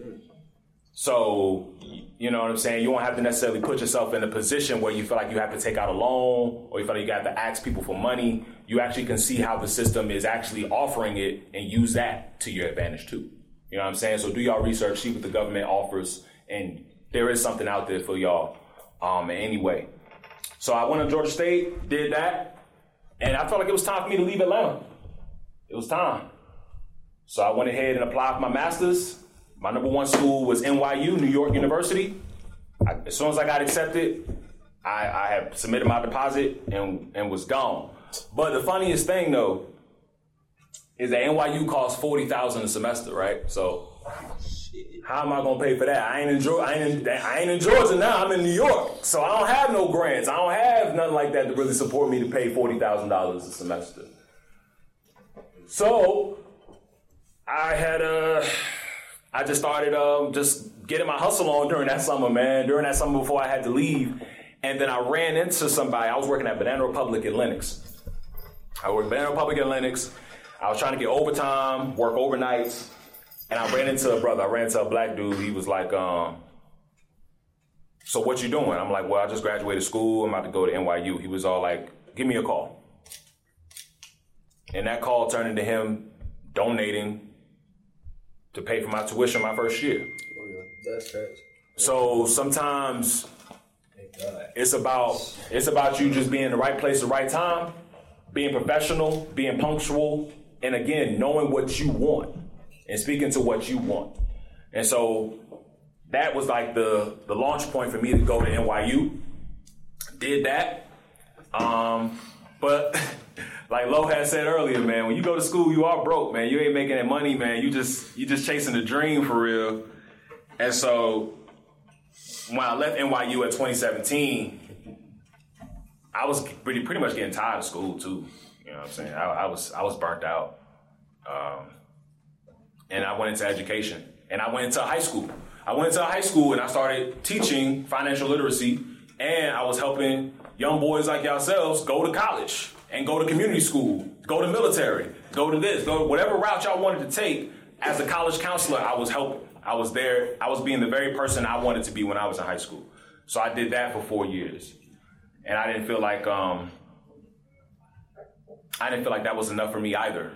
So, you know what I'm saying? You won't have to necessarily put yourself in a position where you feel like you have to take out a loan or you feel like you have to ask people for money. You actually can see how the system is actually offering it and use that to your advantage too. You know what I'm saying? So do y'all research, see what the government offers, and there is something out there for y'all. Um, anyway, so I went to Georgia State, did that, and I felt like it was time for me to leave Atlanta. It was time. So I went ahead and applied for my master's. My number one school was NYU, New York University. I, as soon as I got accepted, I, I had submitted my deposit and, and was gone. But the funniest thing though is that NYU costs forty thousand a semester, right? So How am I gonna pay for that? I ain't in Georgia. I ain't in, I ain't in Georgia now. I'm in New York, so I don't have no grants. I don't have nothing like that to really support me to pay forty thousand dollars a semester. So I had uh I just started um just getting my hustle on during that summer, man. During that summer before I had to leave, and then I ran into somebody. I was working at Banana Republic in Lenox. I worked Banana Republic in Lenox. I was trying to get overtime, work overnights, and I ran into a brother. I ran into a black dude. He was like, um, "So what you doing?" I'm like, "Well, I just graduated school. I'm about to go to NYU." He was all like, "Give me a call." And that call turned into him donating to pay for my tuition my first year. That's crazy. So sometimes it's about it's about you just being in the right place at the right time, being professional, being punctual, and again knowing what you want and speaking to what you want. And so that was like the the launch point for me to go to NYU. Did that. Um, but like Lo had said earlier, man, when you go to school, you are broke, man. You ain't making that money, man. You just you just chasing the dream for real. And so when I left NYU at 2017, I was pretty pretty much getting tired of school too. You know what I'm saying? I, I was I was burnt out, um, and I went into education, and I went into high school. I went into high school and I started teaching financial literacy, and I was helping young boys like yourselves go to college and go to community school, go to military, go to this, go whatever route y'all wanted to take. As a college counselor, I was helping. I was there. I was being the very person I wanted to be when I was in high school. So I did that for four years, and I didn't feel like um, I didn't feel like that was enough for me either.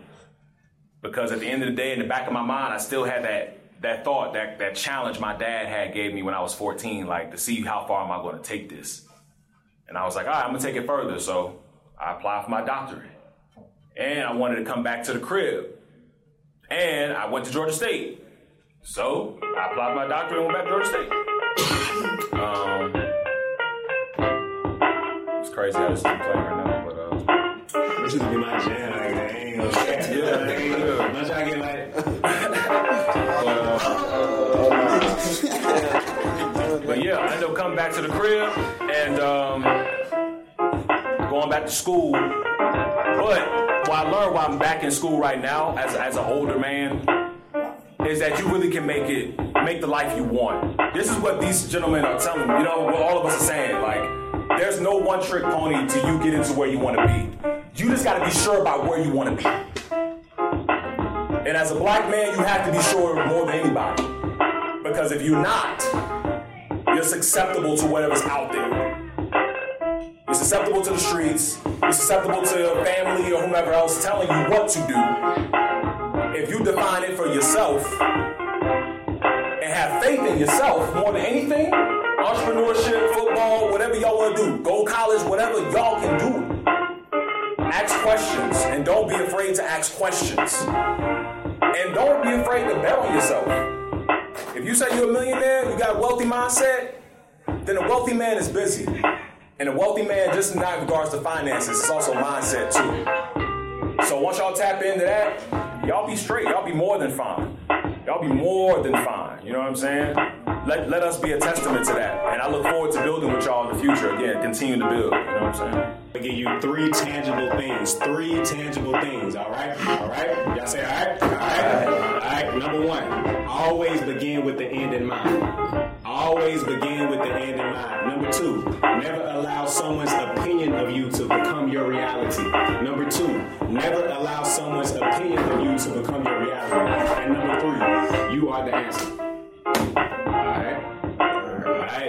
Because at the end of the day, in the back of my mind, I still had that that thought, that that challenge my dad had gave me when I was 14, like to see how far am I going to take this. And I was like, all right, I'm gonna take it further. So I applied for my doctorate, and I wanted to come back to the crib, and I went to Georgia State. So I applied for my doctorate and went back to Georgia State. Um, it's crazy how this is playing right now, but uh, This is be my jam. Like, I ain't. Yeah, I ain't yeah. gonna- Once I get like, But yeah, I ended up coming back to the crib and um, going back to school. But what I learned while I'm back in school right now, as as an older man, is that you really can make it, make the life you want. This is what these gentlemen are telling me. You know, what all of us are saying. Like, there's no one trick pony till you get into where you want to be. You just got to be sure about where you want to be. And as a black man, you have to be sure more than anybody. Because if you're not, you're susceptible to whatever's out there. You're susceptible to the streets. You're susceptible to your family or whomever else telling you what to do. If you define it for yourself and have faith in yourself more than anything, entrepreneurship, football, whatever y'all want to do, go college, whatever y'all can do. Ask questions and don't be afraid to ask questions. And don't be afraid to bet on yourself. If you say you're a millionaire, you got a wealthy mindset, then a wealthy man is busy. And a wealthy man, just not in regards to finances, it's also mindset too. So once y'all tap into that, y'all be straight. Y'all be more than fine. Y'all be more than fine. You know what I'm saying? Let, let us be a testament to that. And I look forward to building with y'all in the future. Again, continue to build. You know what I'm saying? I give you three tangible things. Three tangible things. All right. All right. Y'all say all right. All right. All right. Number one. Always begin with the end in mind. Always begin with the end in mind. Number two. Never allow someone's opinion of you to become your reality. Number two. Never allow someone's opinion of you to become your reality. And number three. You are the answer.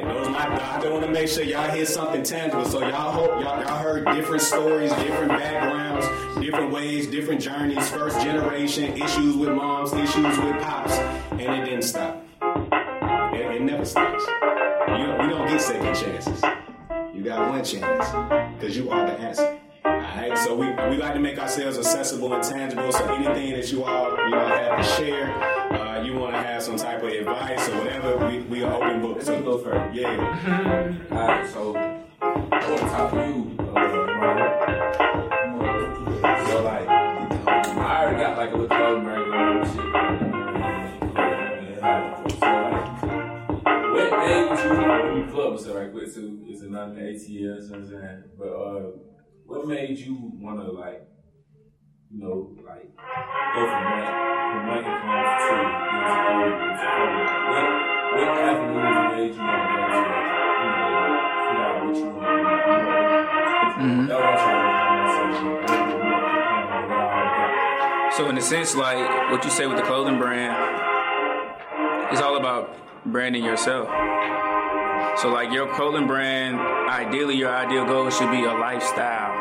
I just want to make sure y'all hear something tangible. So y'all hope y'all, y'all heard different stories, different backgrounds, different ways, different journeys, first generation, issues with moms, issues with pops, and it didn't stop. It, it never stops. You don't, we don't get second chances. You got one chance because you are the answer. Alright, so we, we like to make ourselves accessible and tangible. So anything that you all you know have to share, uh, you want to have some type of advice or whatever, we, we are open it's gonna go first. Yeah. yeah. All right. So on top of you, uh, Mom, so like I already got like a little love regular shit. Yeah. So like, what day was you in the club? So like, what's too. It's it not You know what I'm saying, but uh, what made you wanna like, you know, like go from that, from that to, to, to, to, to, to, to, to, to, to avenues made you want to go to, you know, figure out what you want to do? Mm-hmm. That was what I was trying to say. So in a sense, like what you say with the clothing brand, it's all about branding yourself. So like your clothing brand, ideally your ideal goal should be a lifestyle.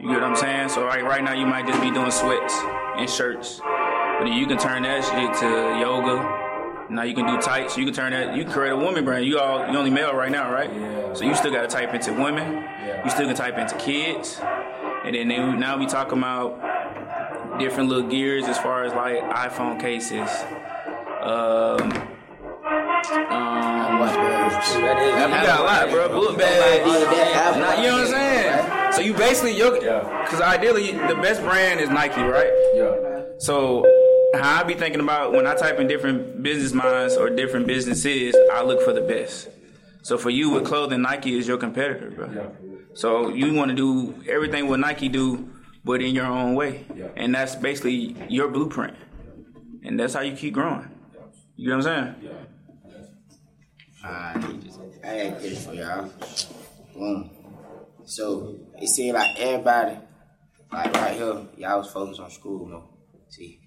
You get what I'm saying? So like right now you might just be doing sweats and shirts. But then you can turn that shit to yoga. Now you can do tights. You can turn that. You can create a woman brand. You all you only male right now, right? Yeah. So you still got to type into women. You still can type into kids. And then they, now we talking about different little gears as far as like iPhone cases. Um, um, you got a lot, bro. Book bag. Nah, you know what I'm saying? So you basically, your, Yeah. cause ideally the best brand is Nike, right? Yeah. So how I be thinking about when I type in different business minds or different businesses, I look for the best. So for you with clothing, Nike is your competitor, bro. Yeah. So you want to do everything what Nike do, but in your own way, Yeah. and that's basically your blueprint, and that's how you keep growing. You know what I'm saying? Alright, I had a question for y'all. Boom. So it seemed like everybody, like right here, y'all was focused on school, no? See,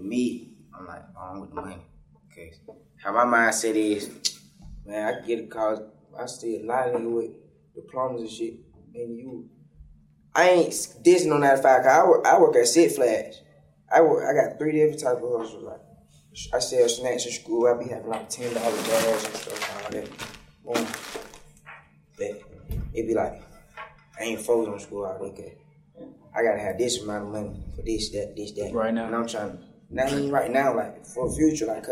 with me, I'm like, oh, I'm with the money. Okay. How my mindset is, man, I can get a cause. I still lie nigga with diplomas and shit. And you, I ain't dissing on that fact. 'cause I work, I work at Six Flags. I work. I got three different type of hustles. Like I sell snacks in school. I be having like ten dollar bags and stuff like that. Boom. But it be like I ain't focused on school all day. 'cause I gotta have this amount of money for this, that, this, that. Right now. And I'm trying. Not even right now. Like for the future. Like,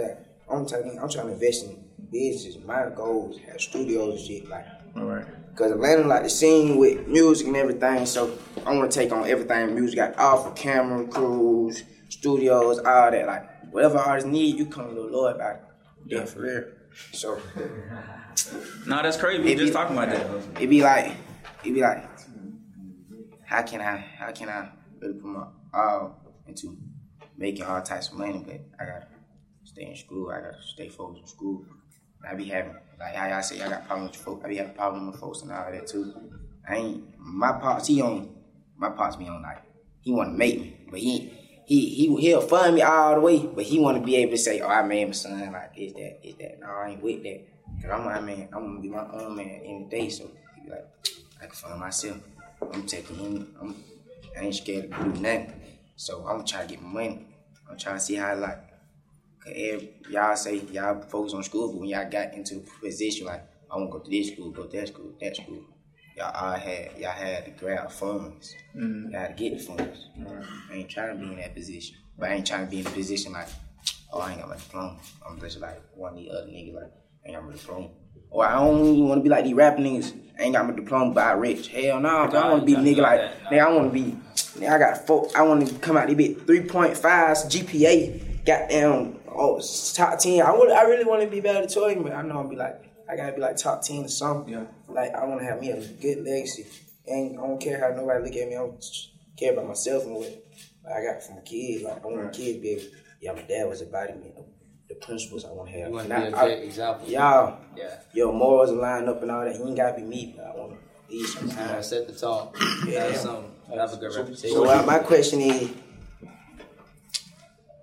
I'm telling. I'm trying to invest in businesses. My goals have studios and shit. Like. All right. Cause Atlanta like the scene with music and everything, so I want to take on everything music got offer, camera crews, studios, all that. Like whatever artists need, you come to the Lord about it. Yeah, for real. So No, that's crazy. We just be- talking about that. it be like, it be like, how can I, how can I really put my all into making all types of money? But I gotta stay in school. I gotta stay focused in school. I be having like I, y'all say I got problems with folks. I be having problems with folks and all that too. I ain't my pops. He on my pops be on like he want to make me, but he. He, he he'll fund me all the way, but he want to be able to say, "Oh, I made my son like is that is that." No, I ain't with that. Cause I'm my man. I'm gonna be my own man in the day. So he be like, I can fund myself. I'm taking him. I'm, I ain't scared to do nothing. So I'm trying to try to get my money. I'm trying to see how like. Y'all say y'all focus on school, but when y'all got into the position like I want to go to this school, go to that school, that school, y'all all had y'all had to grab funds. Mm-hmm. Y'all had to get the funds. I ain't trying to be in that position, but I ain't trying to be in a position like, oh I ain't got my diploma. I'm just like one of the other niggas like I ain't got my diploma. Or I don't even want to be like these rapping niggas. I ain't got my diploma, but I rich. Hell no, I want to be a nigga like nigga. I want to be. Nigga, I got four. I want to come out the bit three point five GPA. Goddamn, oh top ten. I would. I really want to be valedictorian, but I know I'll be like. I gotta be like top ten or something. Yeah. Like I want to have me a good legacy, and I don't care how nobody look at me. I don't care about myself and what I got from a kid. Like I want my kid to be able. Yeah, my dad was about me. The principles I want to have. You want And to be I- a I- good example. Y'all, Yeah. your morals line up and all that. You ain't gotta be me, but I want to be You gotta sometimes. set the tone. Have some. Have a good reputation. So uh, my question is,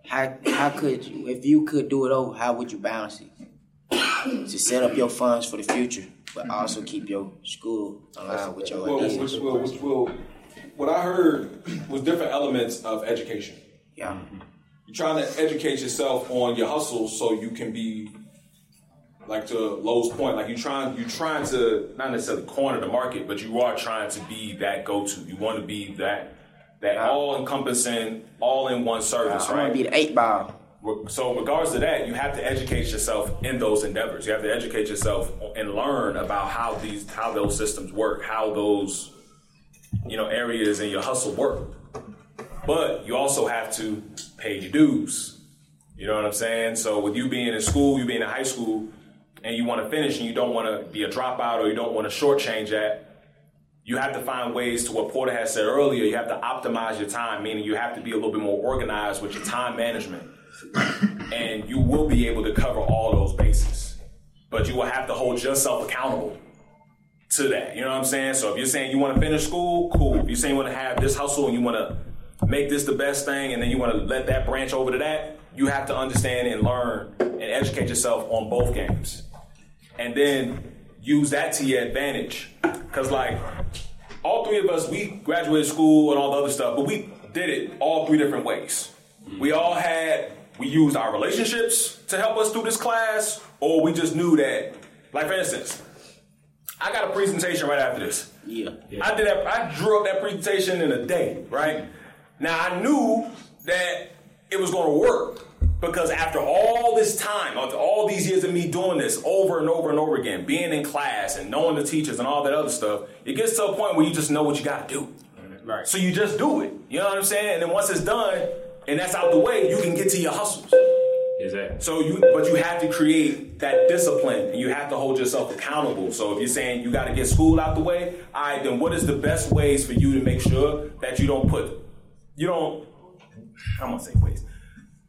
how how could you, if you could do it over, how would you balance it to set up your funds for the future, but also keep your school aligned with your Well, ideas? which will, which will, what I heard was different elements of education. Yeah, You're trying to educate yourself on your hustle so you can be like to Lowe's point, like you trying you trying to not necessarily corner the market, but you are trying to be that go to. You want to be that that all encompassing, all in one service, right? I want to be the eight ball. So, in regards to that, you have to educate yourself in those endeavors. You have to educate yourself and learn about how these, how those systems work, how those, you know, areas in your hustle work. But you also have to pay your dues. You know what I'm saying? So, with you being in school, you being in high school, and you want to finish and you don't want to be a dropout or you don't want to shortchange that, you have to find ways to what Porter has said earlier. You have to optimize your time, meaning you have to be a little bit more organized with your time management. and you will be able to cover all those bases. But you will have to hold yourself accountable to that. You know what I'm saying? So if you're saying you want to finish school, cool. If you're saying you want to have this hustle and you want to make this the best thing and then you want to let that branch over to that, you have to understand and learn and educate yourself on both games. And then use that to your advantage. Because, like, all three of us, we graduated school and all the other stuff, but we did it all three different ways. We all had, we used our relationships to help us through this class, or we just knew that, like, for instance, I got a presentation right after this. Yeah. I did that. I drew up that presentation in a day, right? Now I knew that it was going to work because after all this time, after all these years of me doing this over and over and over again, being in class and knowing the teachers and all that other stuff, it gets to a point where you just know what you got to do. Right. So you just do it. You know what I'm saying? And then once it's done and that's out the way, you can get to your hustles. Exactly. So you, but you have to create that discipline, and you have to hold yourself accountable. So if you're saying you got to get school out the way, all right, then what is the best ways for you to make sure that you don't put, you don't, I'm gonna say waste.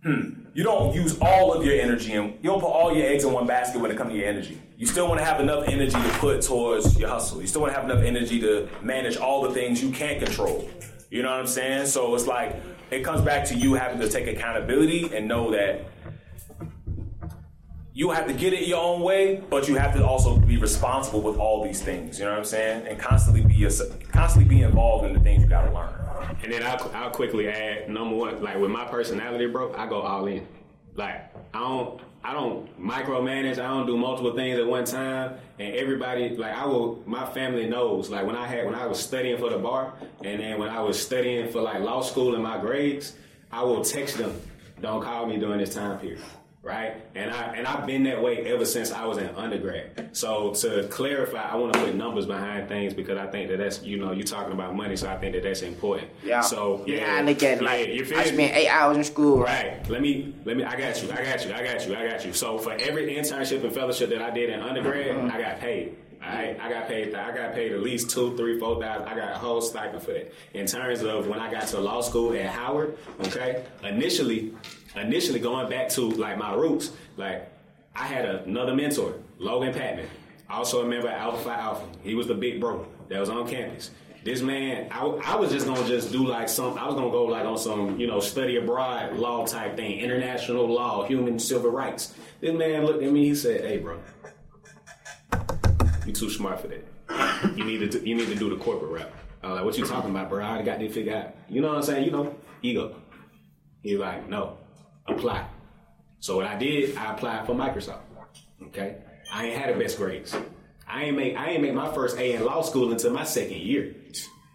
Hmm. You don't use all of your energy, and you don't put all your eggs in one basket when it comes to your energy. You still want to have enough energy to put towards your hustle. You still want to have enough energy to manage all the things you can't control. You know what I'm saying? So it's like it comes back to you having to take accountability and know that you have to get it your own way, but you have to also be responsible with all these things. You know what I'm saying? And constantly be constantly be involved in the things you got to learn. And then I'll, I'll quickly add number one, like with my personality, bro, I go all in. Like I don't I don't micromanage. I don't do multiple things at one time. And everybody, like I will, my family knows. Like when I had when I was studying for the bar, and then when I was studying for like law school and my grades, I will text them, "Don't call me during this time period." Right? And I and I've been that way ever since I was in undergrad. So to clarify, I want to put numbers behind things because I think that that's you know you're talking about money, so I think that that's important. Yeah. So yeah, yeah I look at yeah, like you feel I spent eight hours in school. Right. Let me let me. I got you. I got you. I got you. I got you. So for every internship and fellowship that I did in undergrad, Mm-hmm. I got paid. Alright, I got paid. I got paid at least two, three, four thousand. I got a whole stipend for that. In terms of when I got to law school at Howard, okay, initially, initially going back to like my roots, like I had another mentor, Logan Patman, also a member of Alpha Phi Alpha. He was the big bro that was on campus. This man, I, I was just gonna just do like some. I was gonna go like on some, you know, study abroad law type thing, international law, human civil rights. This man looked at me. He said, "Hey, bro, you too smart for that. You need to you need to do the corporate rap. Like, "What you talking about, bro? I got this figured out." You know what I'm saying? You know, ego. He's like, "No, apply." So what I did, I applied for Microsoft. Okay, I ain't had the best grades. I ain't make I ain't make my first A in law school until my second year.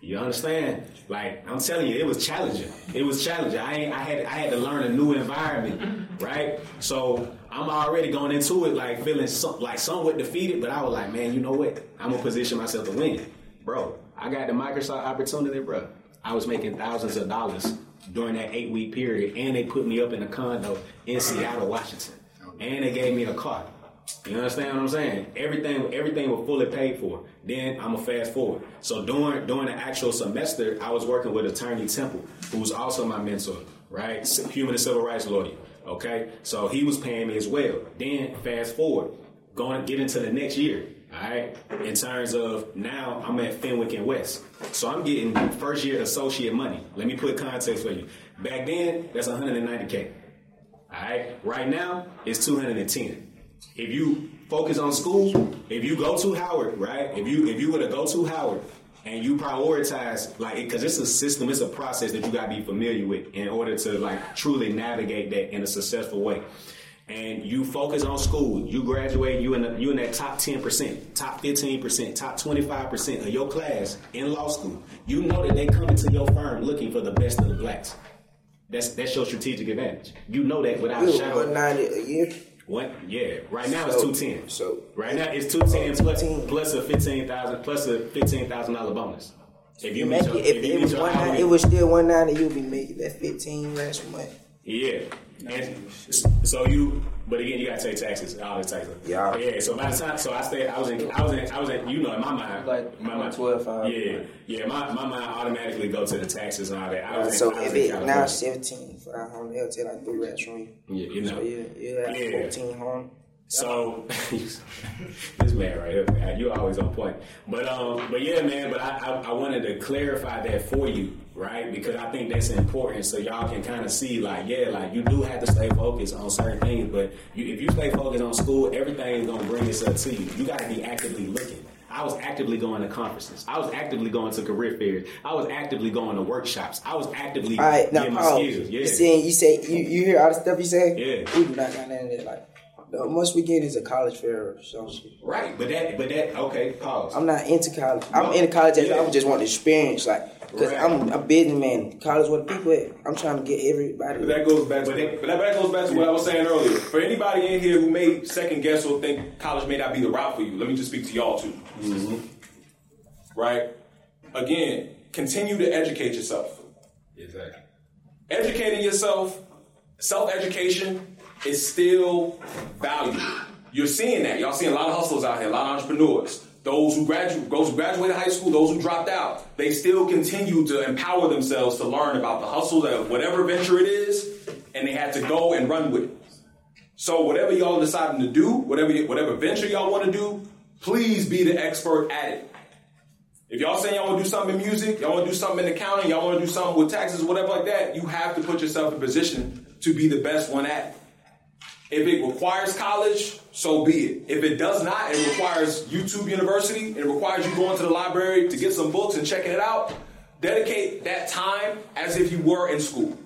You understand? Like I'm telling you, it was challenging. It was challenging. I I had I had to learn a new environment, right? So I'm already going into it like feeling some, like somewhat defeated, but I was like, man, you know what? I'm gonna position myself to win, bro. I got the Microsoft opportunity, bro. I was making thousands of dollars during that eight week period, and they put me up in a condo in Seattle, Washington, and they gave me a car. You understand what I'm saying? Everything, everything was fully paid for. Then I'm a fast forward. So during during the actual semester, I was working with Attorney Temple, who's also my mentor, right? Human and civil rights lawyer. Okay, so he was paying me as well. Then fast forward, going to get into the next year. All right, in terms of now, I'm at Fenwick and West, so I'm getting first year associate money. Let me put context for you. Back then, that's 190k. All right, right now it's 210 if you focus on school, if you go to Howard, right? If you if you were to go to Howard and you prioritize like because it's a system, it's a process that you gotta be familiar with in order to like truly navigate that in a successful way. And you focus on school, you graduate, you in the, you in that top ten percent, top fifteen percent, top twenty five percent of your class in law school. You know that they come into your firm looking for the best of the blacks. That's that's your strategic advantage. You know that without a You shadow. one ninety a year. What? Yeah. Right now it's two ten. so- right now it's two ten oh, plus plus a fifteen thousand plus a fifteen thousand dollar bonus. If you You make your, it, if you it was your one hourly- ninety, it was still one ninety. You'll be making that fifteen last month. Yeah. And so you, but again, you gotta take taxes, all the taxes. Yeah. Yeah. So by the time, so I stayed, I was in, I was in, I was in, you know, in my mind, Like my mind, 12, five. Yeah, yeah. My, my mind automatically go to the taxes and all that. I was in, So I was if in it now seventeen for that home, they'll take like three rats from you. Yeah, you know. So yeah, yeah, Yeah. fourteen home. So this man right here, man, you always on point. But um, but yeah, man. But I, I I wanted to clarify that for you, right? Because I think that's important, so y'all can kind of see, like, yeah, like you do have to stay focused on certain things. But you, if you stay focused on school, everything is gonna bring itself to you. You got to be actively looking. I was actively going to conferences. I was actively going to career fairs. I was actively going to workshops. I was actively All right, now getting my Paul, skills. Yeah. you saying you say you, you hear all the stuff you say? Yeah. We do not got none of that. Like the most we get is a college fair or something. Right, but that, but that, okay, pause. I'm not into college. I'm into college as I just want the experience, like because Right. I'm a businessman. College where the people at. I'm trying to get everybody. But that goes back to But it- but that, that goes back to what I was saying earlier. For anybody in here who may second guess or think college may not be the route for you, let me just speak to y'all too. Mm-hmm. Right? Again, continue to educate yourself. Exactly. Educating yourself, self education is still valuable. You're seeing that. Y'all seeing a lot of hustlers out here, a lot of entrepreneurs. Those who graduate, those who graduated high school, those who dropped out, they still continue to empower themselves to learn about the hustle of whatever venture it is, and they had to go and run with it. So whatever y'all deciding to do, whatever whatever venture y'all want to do, please be the expert at it. If y'all saying y'all want to do something in music, y'all want to do something in accounting, y'all want to do something with taxes, whatever like that, you have to put yourself in position to be the best one at it. If it requires college, so be it. If it does not, it requires YouTube University, it requires you going to the library to get some books and checking it out, dedicate that time as if you were in school.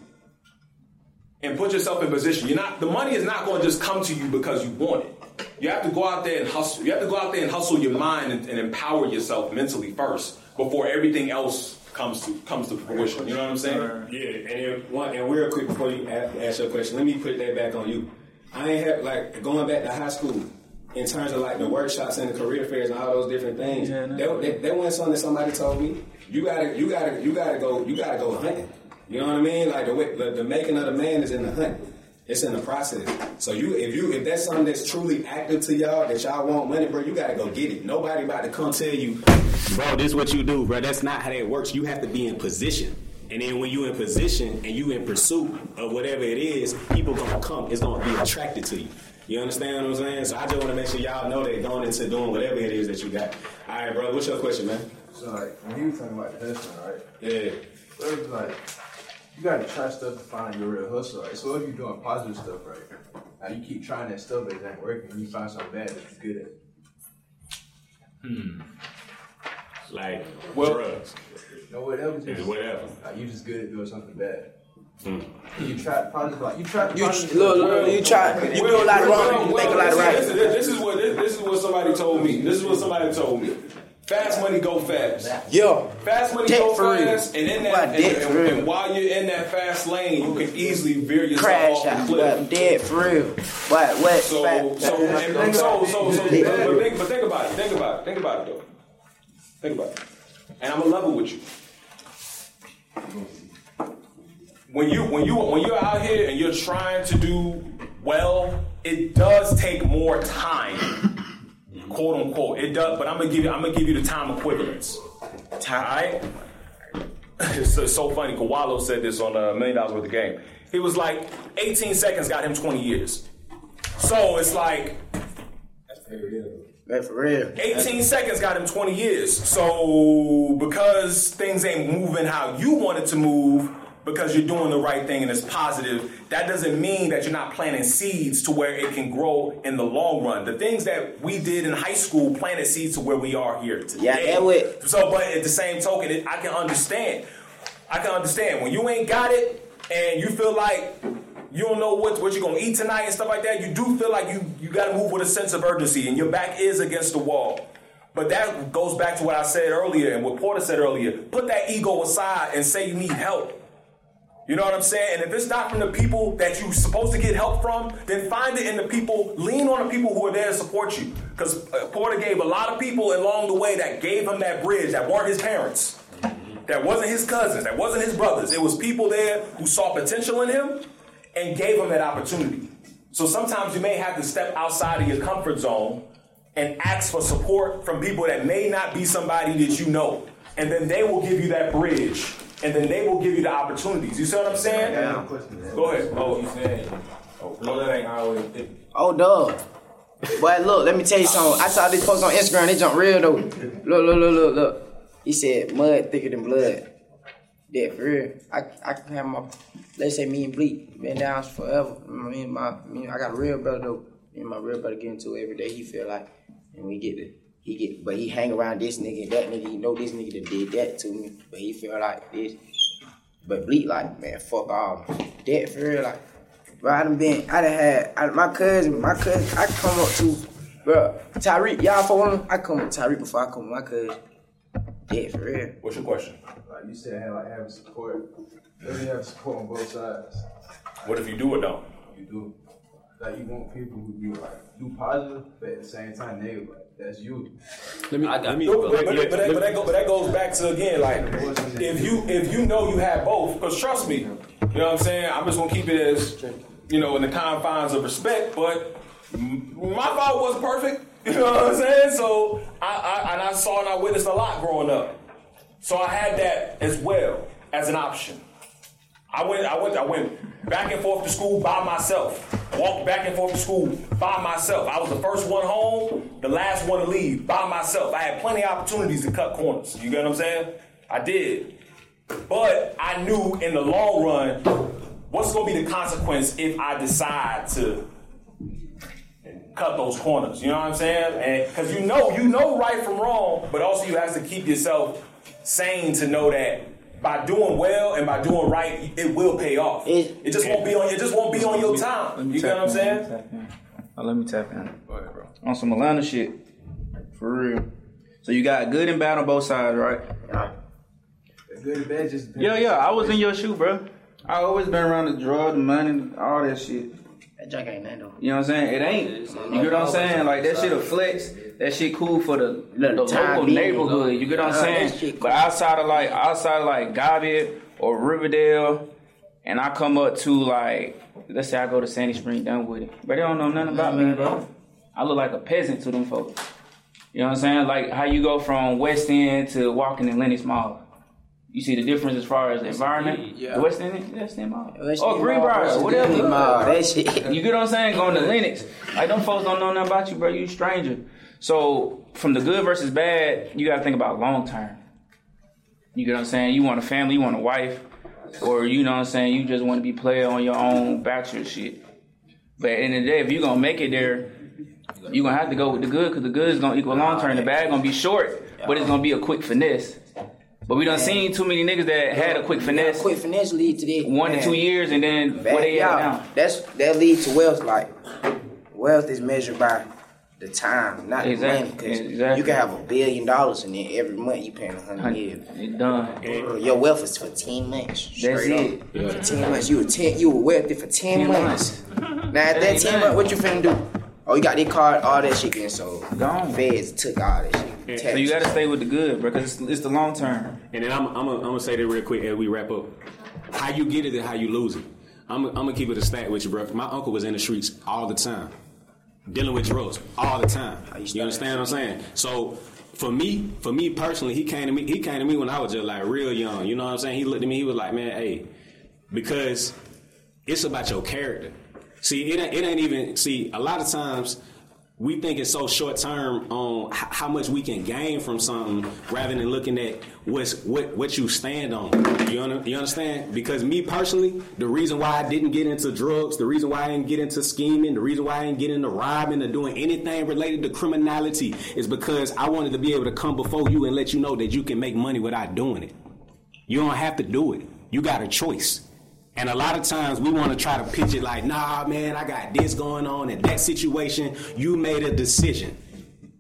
And put yourself in position. You're not the money is not going to just come to you because you want it. You have to go out there and hustle. You have to go out there and hustle your mind and, and empower yourself mentally first before everything else comes to comes to fruition. You know what I'm saying? Yeah, and if one and real quick before you ask, ask your question, let me put that back on you. I ain't have like going back to high school in terms of like the workshops and the career fairs and all those different things. Yeah, no. that, that, that wasn't something that somebody told me. You gotta, you gotta, you gotta go, you gotta go hunting. You know what I mean? Like the way, the, the making of the man is in the hunt. It's in the process. So you, if you, if that's something that's truly active to y'all, that y'all want money, bro, you gotta go get it. Nobody about to come tell you, bro, this is what you do, bro. That's not how that works. You have to be in position. And then when you in position and you in pursuit of whatever it is, people gonna come. It's gonna be attracted to you. You understand what I'm saying? So I just want to make sure y'all know that going into doing whatever it is that you got. All right, bro. What's your question, man? So like when he was talking about the hustling, right? Yeah. So it was like you gotta try stuff to find your real hustle, right? So if you're doing positive stuff, right? Now you keep trying that stuff that ain't working, and you find something bad that you're good at. Hmm. Like Well- drugs, No, whatever. It's Just, whatever. like you just good at doing something bad. Hmm. You try positive, like you try. You positive look, stuff. look, you try. You do a lot wrong. You make a lot of this, right. this, this is what this, this is what somebody told me. This is what somebody told me. Fast money go fast. Yo, Fast money go for real. fast, and in that, and, debt and- and while you're in that fast lane, you can easily veer yourself crash off the cliff. But I'm dead for real. What? What? So, Fat- so, and, and so, so, so, but think, but think about it. Think about it. Think about it, though. Think about it. And I'm gonna level with you. When you, when you, when you're out here and you're trying to do well, it does take more time, quote unquote. It does, but I'm gonna give you, I'm gonna give you the time equivalence. Right. It's so, funny. Kowalo said this on uh, a million dollars worth of game. He was like, 18 seconds got him 20 years. So it's like Man, for real. 18 seconds got him 20 years. So because things ain't moving how you want it to move, because you're doing the right thing and it's positive, that doesn't mean that you're not planting seeds to where it can grow in the long run. The things that we did in high school planted seeds to where we are here today. Yeah, that would- So, but at the same token, it, I can understand. I can understand when you ain't got it and you feel like you don't know what, what you're gonna eat tonight and stuff like that. You do feel like you you got to move with a sense of urgency, and your back is against the wall. But that goes back to what I said earlier and what Porter said earlier. Put that ego aside and say you need help. You know what I'm saying? And if it's not from the people that you're supposed to get help from, then find it in the people, lean on the people who are there to support you. Because uh, Porter gave a lot of people along the way that gave him that bridge that weren't his parents, that wasn't his cousins, that wasn't his brothers. It was people there who saw potential in him and gave them that opportunity. So sometimes you may have to step outside of your comfort zone and ask for support from people that may not be somebody that you know. And then they will give you that bridge. And then they will give you the opportunities. You see what I'm saying? Yeah. Go ahead. Oh, you saying? Oh, blood ain't always thick. Oh, dog. Boy, look, let me tell you something. I saw this post on Instagram. They jumped real though. Look, look, look, look, look. He said mud thicker than blood. That for real. I I can have my let's say me and Bleak been down forever. Me and my me, I got a real brother though. Me and my real brother get into it every day. He feel like, and we get the he get, but he hang around this nigga that nigga. He know this nigga that did that to me, but he feel like this. But Bleak like, man, fuck all. That for real, like, bro, I done been, I done had, I, my cousin, my cousin, I come up to, bro, Tyreek, y'all for him? I come with Tyreek before I come with my cousin. That for real. What's your question? Like you said, have like having support. Really have support on both sides. What if you do it though? You do. Like you want people who be like do positive, but at the same time negative. Like that's you. Let me. let me. But, but, but, but that, but, that go, but that goes back to again, like if you if you know you have both, because trust me, you know what I'm saying. I'm just gonna keep it as you know in the confines of respect. But my father wasn't perfect, you know what I'm saying. So I, I and I saw and I witnessed a lot growing up. So I had that as well as an option. I went, I went, I went back and forth to school by myself. Walked back and forth to school by myself. I was the first one home, the last one to leave by myself. I had plenty of opportunities to cut corners. You get what I'm saying? I did. But I knew in the long run, what's gonna be the consequence if I decide to cut those corners. You know what I'm saying? And because you know, you know right from wrong, but also you have to keep yourself sane to know that by doing well and by doing right, it will pay off. It, just won't be on. It just won't be on your time. You get what I'm saying? Oh, let me tap in. On some Atlanta shit. For real. So you got good and bad on both sides, right? Yeah. Good and bad just Yeah, yeah. I was in your shoe, bro. I always been around the drug, the money, all that shit. That junk ain't nothing though. You know what I'm saying? It ain't. You get what I'm saying? Like that shit a flex. That shit cool for the, the time local being, neighborhood. You get what I'm Uh, that saying? shit But outside of like outside of like Gabby or Riverdale, and I come up to like let's say I go to Sandy Spring done with it, but they don't know nothing about me, bro. I look like a peasant to them folks. You know what I'm saying? Like how you go from West End to walking in Lenox Mall. You see the difference as far as the environment? Yeah. The West End, West End Mall. West oh, Greenbriar, Mall, whatever. West Mall, that shit. You get what I'm saying? Going to Lennox. Like, them folks don't know nothing about you, bro. You a stranger. So, from the good versus bad, you got to think about long term. You get what I'm saying? You want a family, you want a wife, or you know what I'm saying? You just want to be player on your own bachelor shit. But at the end of the day, if you're going to make it there, you're going to have to go with the good because the good is going to equal long term. The bad going to be short, but it's going to be a quick finesse. But we done seen too many niggas that had a quick finesse. Quick finesse lead to this. One to two years, and then where they now? That's that leads to wealth. Like wealth is measured by the time, not Exactly, the money. Because exactly. you can have a billion dollars and then every month you paying a hundred million. It done. Your wealth is for ten months. That's straight it. Up. For ten months, you were ten. You were wealthy for ten, 10 months. Now at That that ten nothing. months, what you finna do? Oh, you got this card, all that shit getting sold. Gone. Feds took all that shit. So you gotta stay with the good, bro, because it's, it's the long term. And then I'm, I'm, gonna- I'm gonna say that real quick as we wrap up. How you get it and how you lose it. I'm, I'm gonna keep it a stat with you, bro. My uncle was in the streets all the time, dealing with drugs all the time. You understand what I'm saying? So for me, for me personally, he came to me. He came to me when I was just like real young. You know what I'm saying? He looked at me. He was like, man, hey, because it's about your character. See, it ain't, it ain't even. See, a lot of times we think it's so short term on h- how much we can gain from something rather than looking at what's what what you stand on. You, under, you understand? Because me personally, the reason why I didn't get into drugs, the reason why I didn't get into scheming, the reason why I didn't get into robbing or doing anything related to criminality is because I wanted to be able to come before you and let you know that you can make money without doing it. You don't have to do it. You got a choice. And a lot of times we want to try to pitch it like, nah, man, I got this going on in that situation. You made a decision.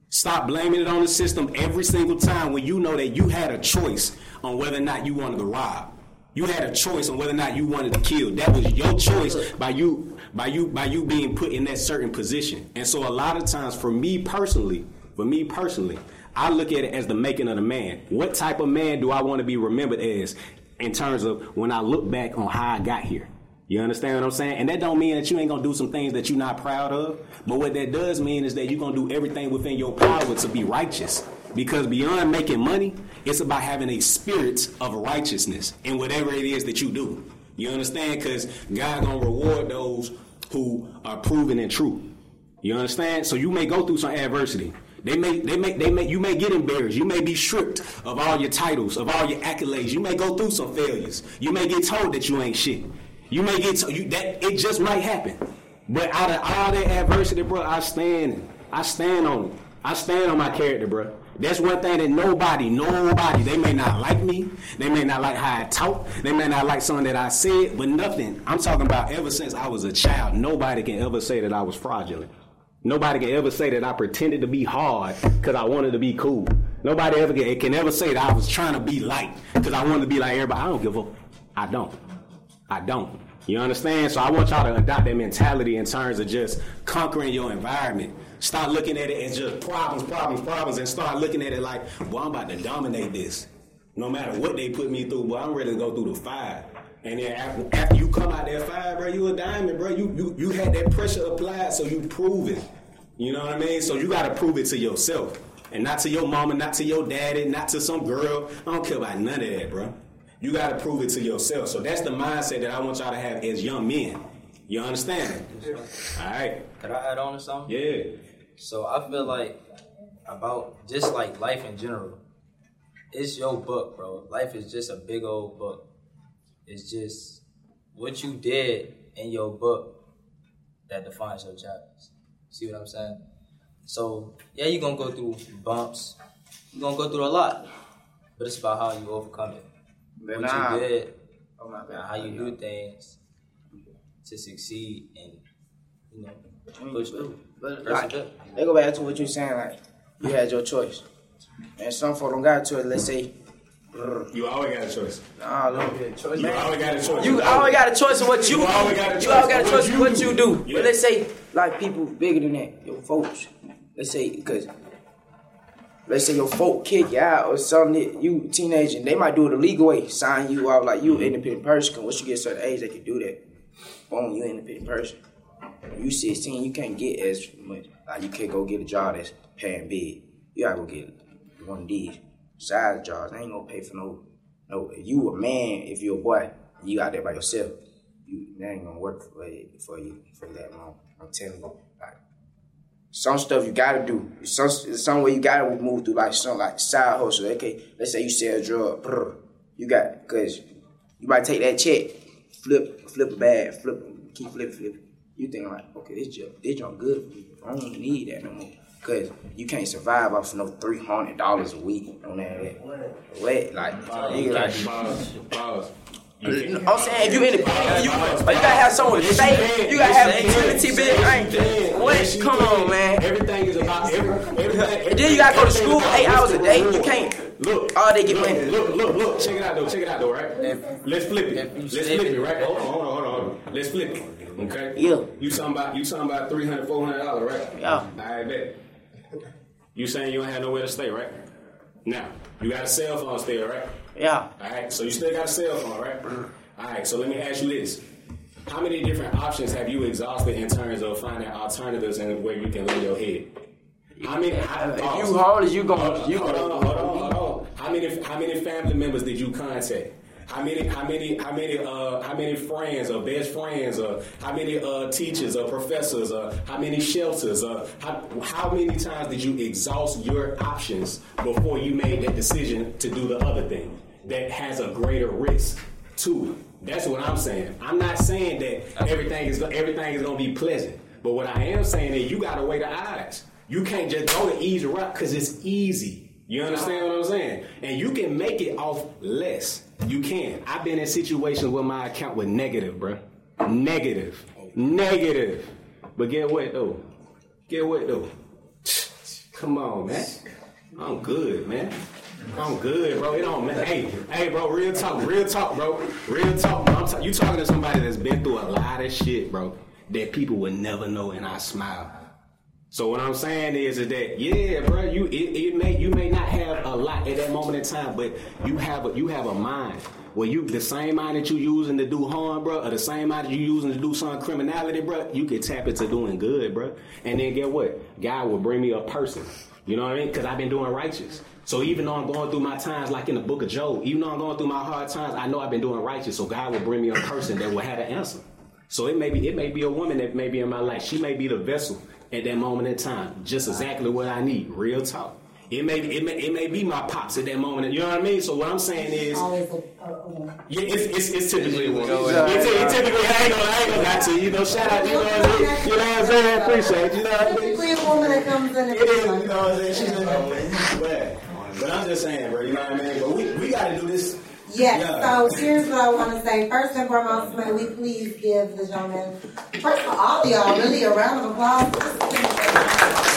Stop blaming it on the system every single time when you know that you had a choice on whether or not you wanted to rob. You had a choice on whether or not you wanted to kill. That was your choice by you by you by you being put in that certain position. And so a lot of times for me personally, for me personally, I look at it as the making of the man. What type of man do I want to be remembered as in terms of when I look back on how I got here? You understand what I'm saying? And that don't mean that you ain't gonna do some things that you're not proud of. But what that does mean is that you're gonna do everything within your power to be righteous. Because beyond making money, it's about having a spirit of righteousness in whatever it is that you do. You understand? Because God gonna reward those who are proven and true. You understand? So you may go through some adversity. They may, they may, they may, you may get embarrassed. You may be stripped of all your titles, of all your accolades. You may go through some failures. You may get told that you ain't shit. You may get to, you, that. It just might happen. But out of all that adversity, bro, I stand. I stand on it. I stand on my character, bro. That's one thing that nobody, nobody, they may not like me. They may not like how I talk. They may not like something that I said, but nothing. I'm talking about ever since I was a child, nobody can ever say that I was fraudulent. Nobody can ever say that I pretended to be hard because I wanted to be cool. Nobody ever can, can ever say that I was trying to be light because I wanted to be like everybody. I don't give up. I don't. I don't. You understand? So I want y'all to adopt that mentality in terms of just conquering your environment. Start looking at it as just problems, problems, problems, and start looking at it like, well, I'm about to dominate this. No matter what they put me through, but I'm ready to go through the fire. And then after, after you come out there fire, bro, you a diamond, bro. You you you had that pressure applied, so you prove it. You know what I mean? So you gotta prove it to yourself. And not to your mama, not to your daddy, not to some girl. I don't care about none of that, bro. You gotta prove it to yourself. So that's the mindset that I want y'all to have as young men. You understand? All right. Could I add on to something? Yeah. So I feel like about just like life in general, it's your book, bro. Life is just a big old book. It's just what you did in your book that defines your chapters. See what I'm saying? So yeah, you're gonna go through bumps. You're gonna go through a lot, but it's about how you overcome it. What you did, Oh my bad. how you do things to succeed and you know push through. But like, they go back to what you're saying, like you had your choice, and some folk don't got a choice. Let's say, Mm. You always got a choice. nah, look, You always got a choice. you always got a choice of what you, You always got a you choice always got of a choice what of what you you do. do. Yeah. But let's say, like people bigger than that, your folks. Let's say because. Let's say your folk kick you out or something. that You teenager, and they might do it a legal way, sign you out like you an independent person. Cause once you get a certain age, they can do that. Boom, you independent person. When you 16, you can't get as much. Like you can't go get a job that's paying big. You gotta go get one of these side jobs. They ain't gonna pay for no. No, you a man, if you a boy, you out there by yourself. You that ain't gonna work for for you for that long. I'm telling you. Like some stuff you gotta do. Some some way you gotta move through like some like side hustle. Okay, let's say you sell drug. brr, You got cause you might take that check, flip flip a bag, flip keep flipping flipping. You think like, okay, this job this job good. I don't need that no more. Cause you can't survive off no three hundred dollars a week on that. What? Like, nigga, like Pause. Pause. I'm saying if you in the you, but you gotta have someone to say. You gotta have utility, bitch. I what? Come on, man. Everything is about every, everything. And then you gotta go to school eight hours a day. You can't. Look, all they get money. Look, look, look. Check it out though. Check it out though. Right? Let's flip it. Let's flip it. Right? Hold on, hold on, hold on. hold on. Let's flip it. Okay. Yeah. You talking about you talking about three hundred, four hundred dollars, right? Yeah. I bet. You saying you don't have nowhere to stay, right? Now you got a cell phone still, right? Yeah. All right. So you still got a cell phone, right? Mm-hmm. All right. So let me ask you this: How many different options have you exhausted in terms of finding alternatives and where you can lay your head? How many? How, If you hold it, you gon' you hold on, hold on, hold on. How many? How many family members did you contact? How many? How many? How many? Uh, how many friends or best friends or how many uh, teachers or professors or how many shelters or how, how many times did you exhaust your options before you made that decision to do the other thing that has a greater risk to it? That's what I'm saying. I'm not saying that everything is everything is gonna be pleasant, but what I am saying is you gotta weigh the odds. You can't just go the easy route because it's easy. You understand what I'm saying? And you can make it off less. You can. I've been in situations where my account was negative, bruh. Negative. Negative. But get what though? Get what though? Come on, man. I'm good, man. I'm good, bro. It don't man. Hey, hey, bro. Real talk, real talk, bro. Real talk. Bro. Ta- you talking to somebody that's been through a lot of shit, bro. That people would never know, and I smile. So what I'm saying is, is that yeah, bro, you it, it may you may not have a lot at that moment in time, but you have a you have a mind where you the same mind that you using to do harm, bro, or the same mind that you using to do some criminality, bro, you can tap into doing good, bro. And then get what? God will bring me a person. You know what I mean? Because I've been doing righteous. So even though I'm going through my times, like in the book of Job, even though I'm going through my hard times, I know I've been doing righteous. So God will bring me a person that will have an answer. So it may be it may be a woman that may be in my life. She may be the vessel at that moment in time. Just exactly what I need. Real talk. It may it may it may be my pops at that moment. You know what I mean? So what I'm saying is, Always a, a, a woman. yeah, it's, it's, it's typically a woman. It's, it's typically I ain't gonna I ain't gonna lie to you. You know, shout out. You know what I mean? You know what I'm saying? Appreciate you know what I mean? Typically a woman that comes in and It is, you know what I'm saying? She's in there. But, but I'm just saying, bro. You know what I mean? But we we gotta do this. Yes, Yeah. so here's what I want to say. First and foremost, may we please give the gentleman, first of all, all y'all, really a round of applause.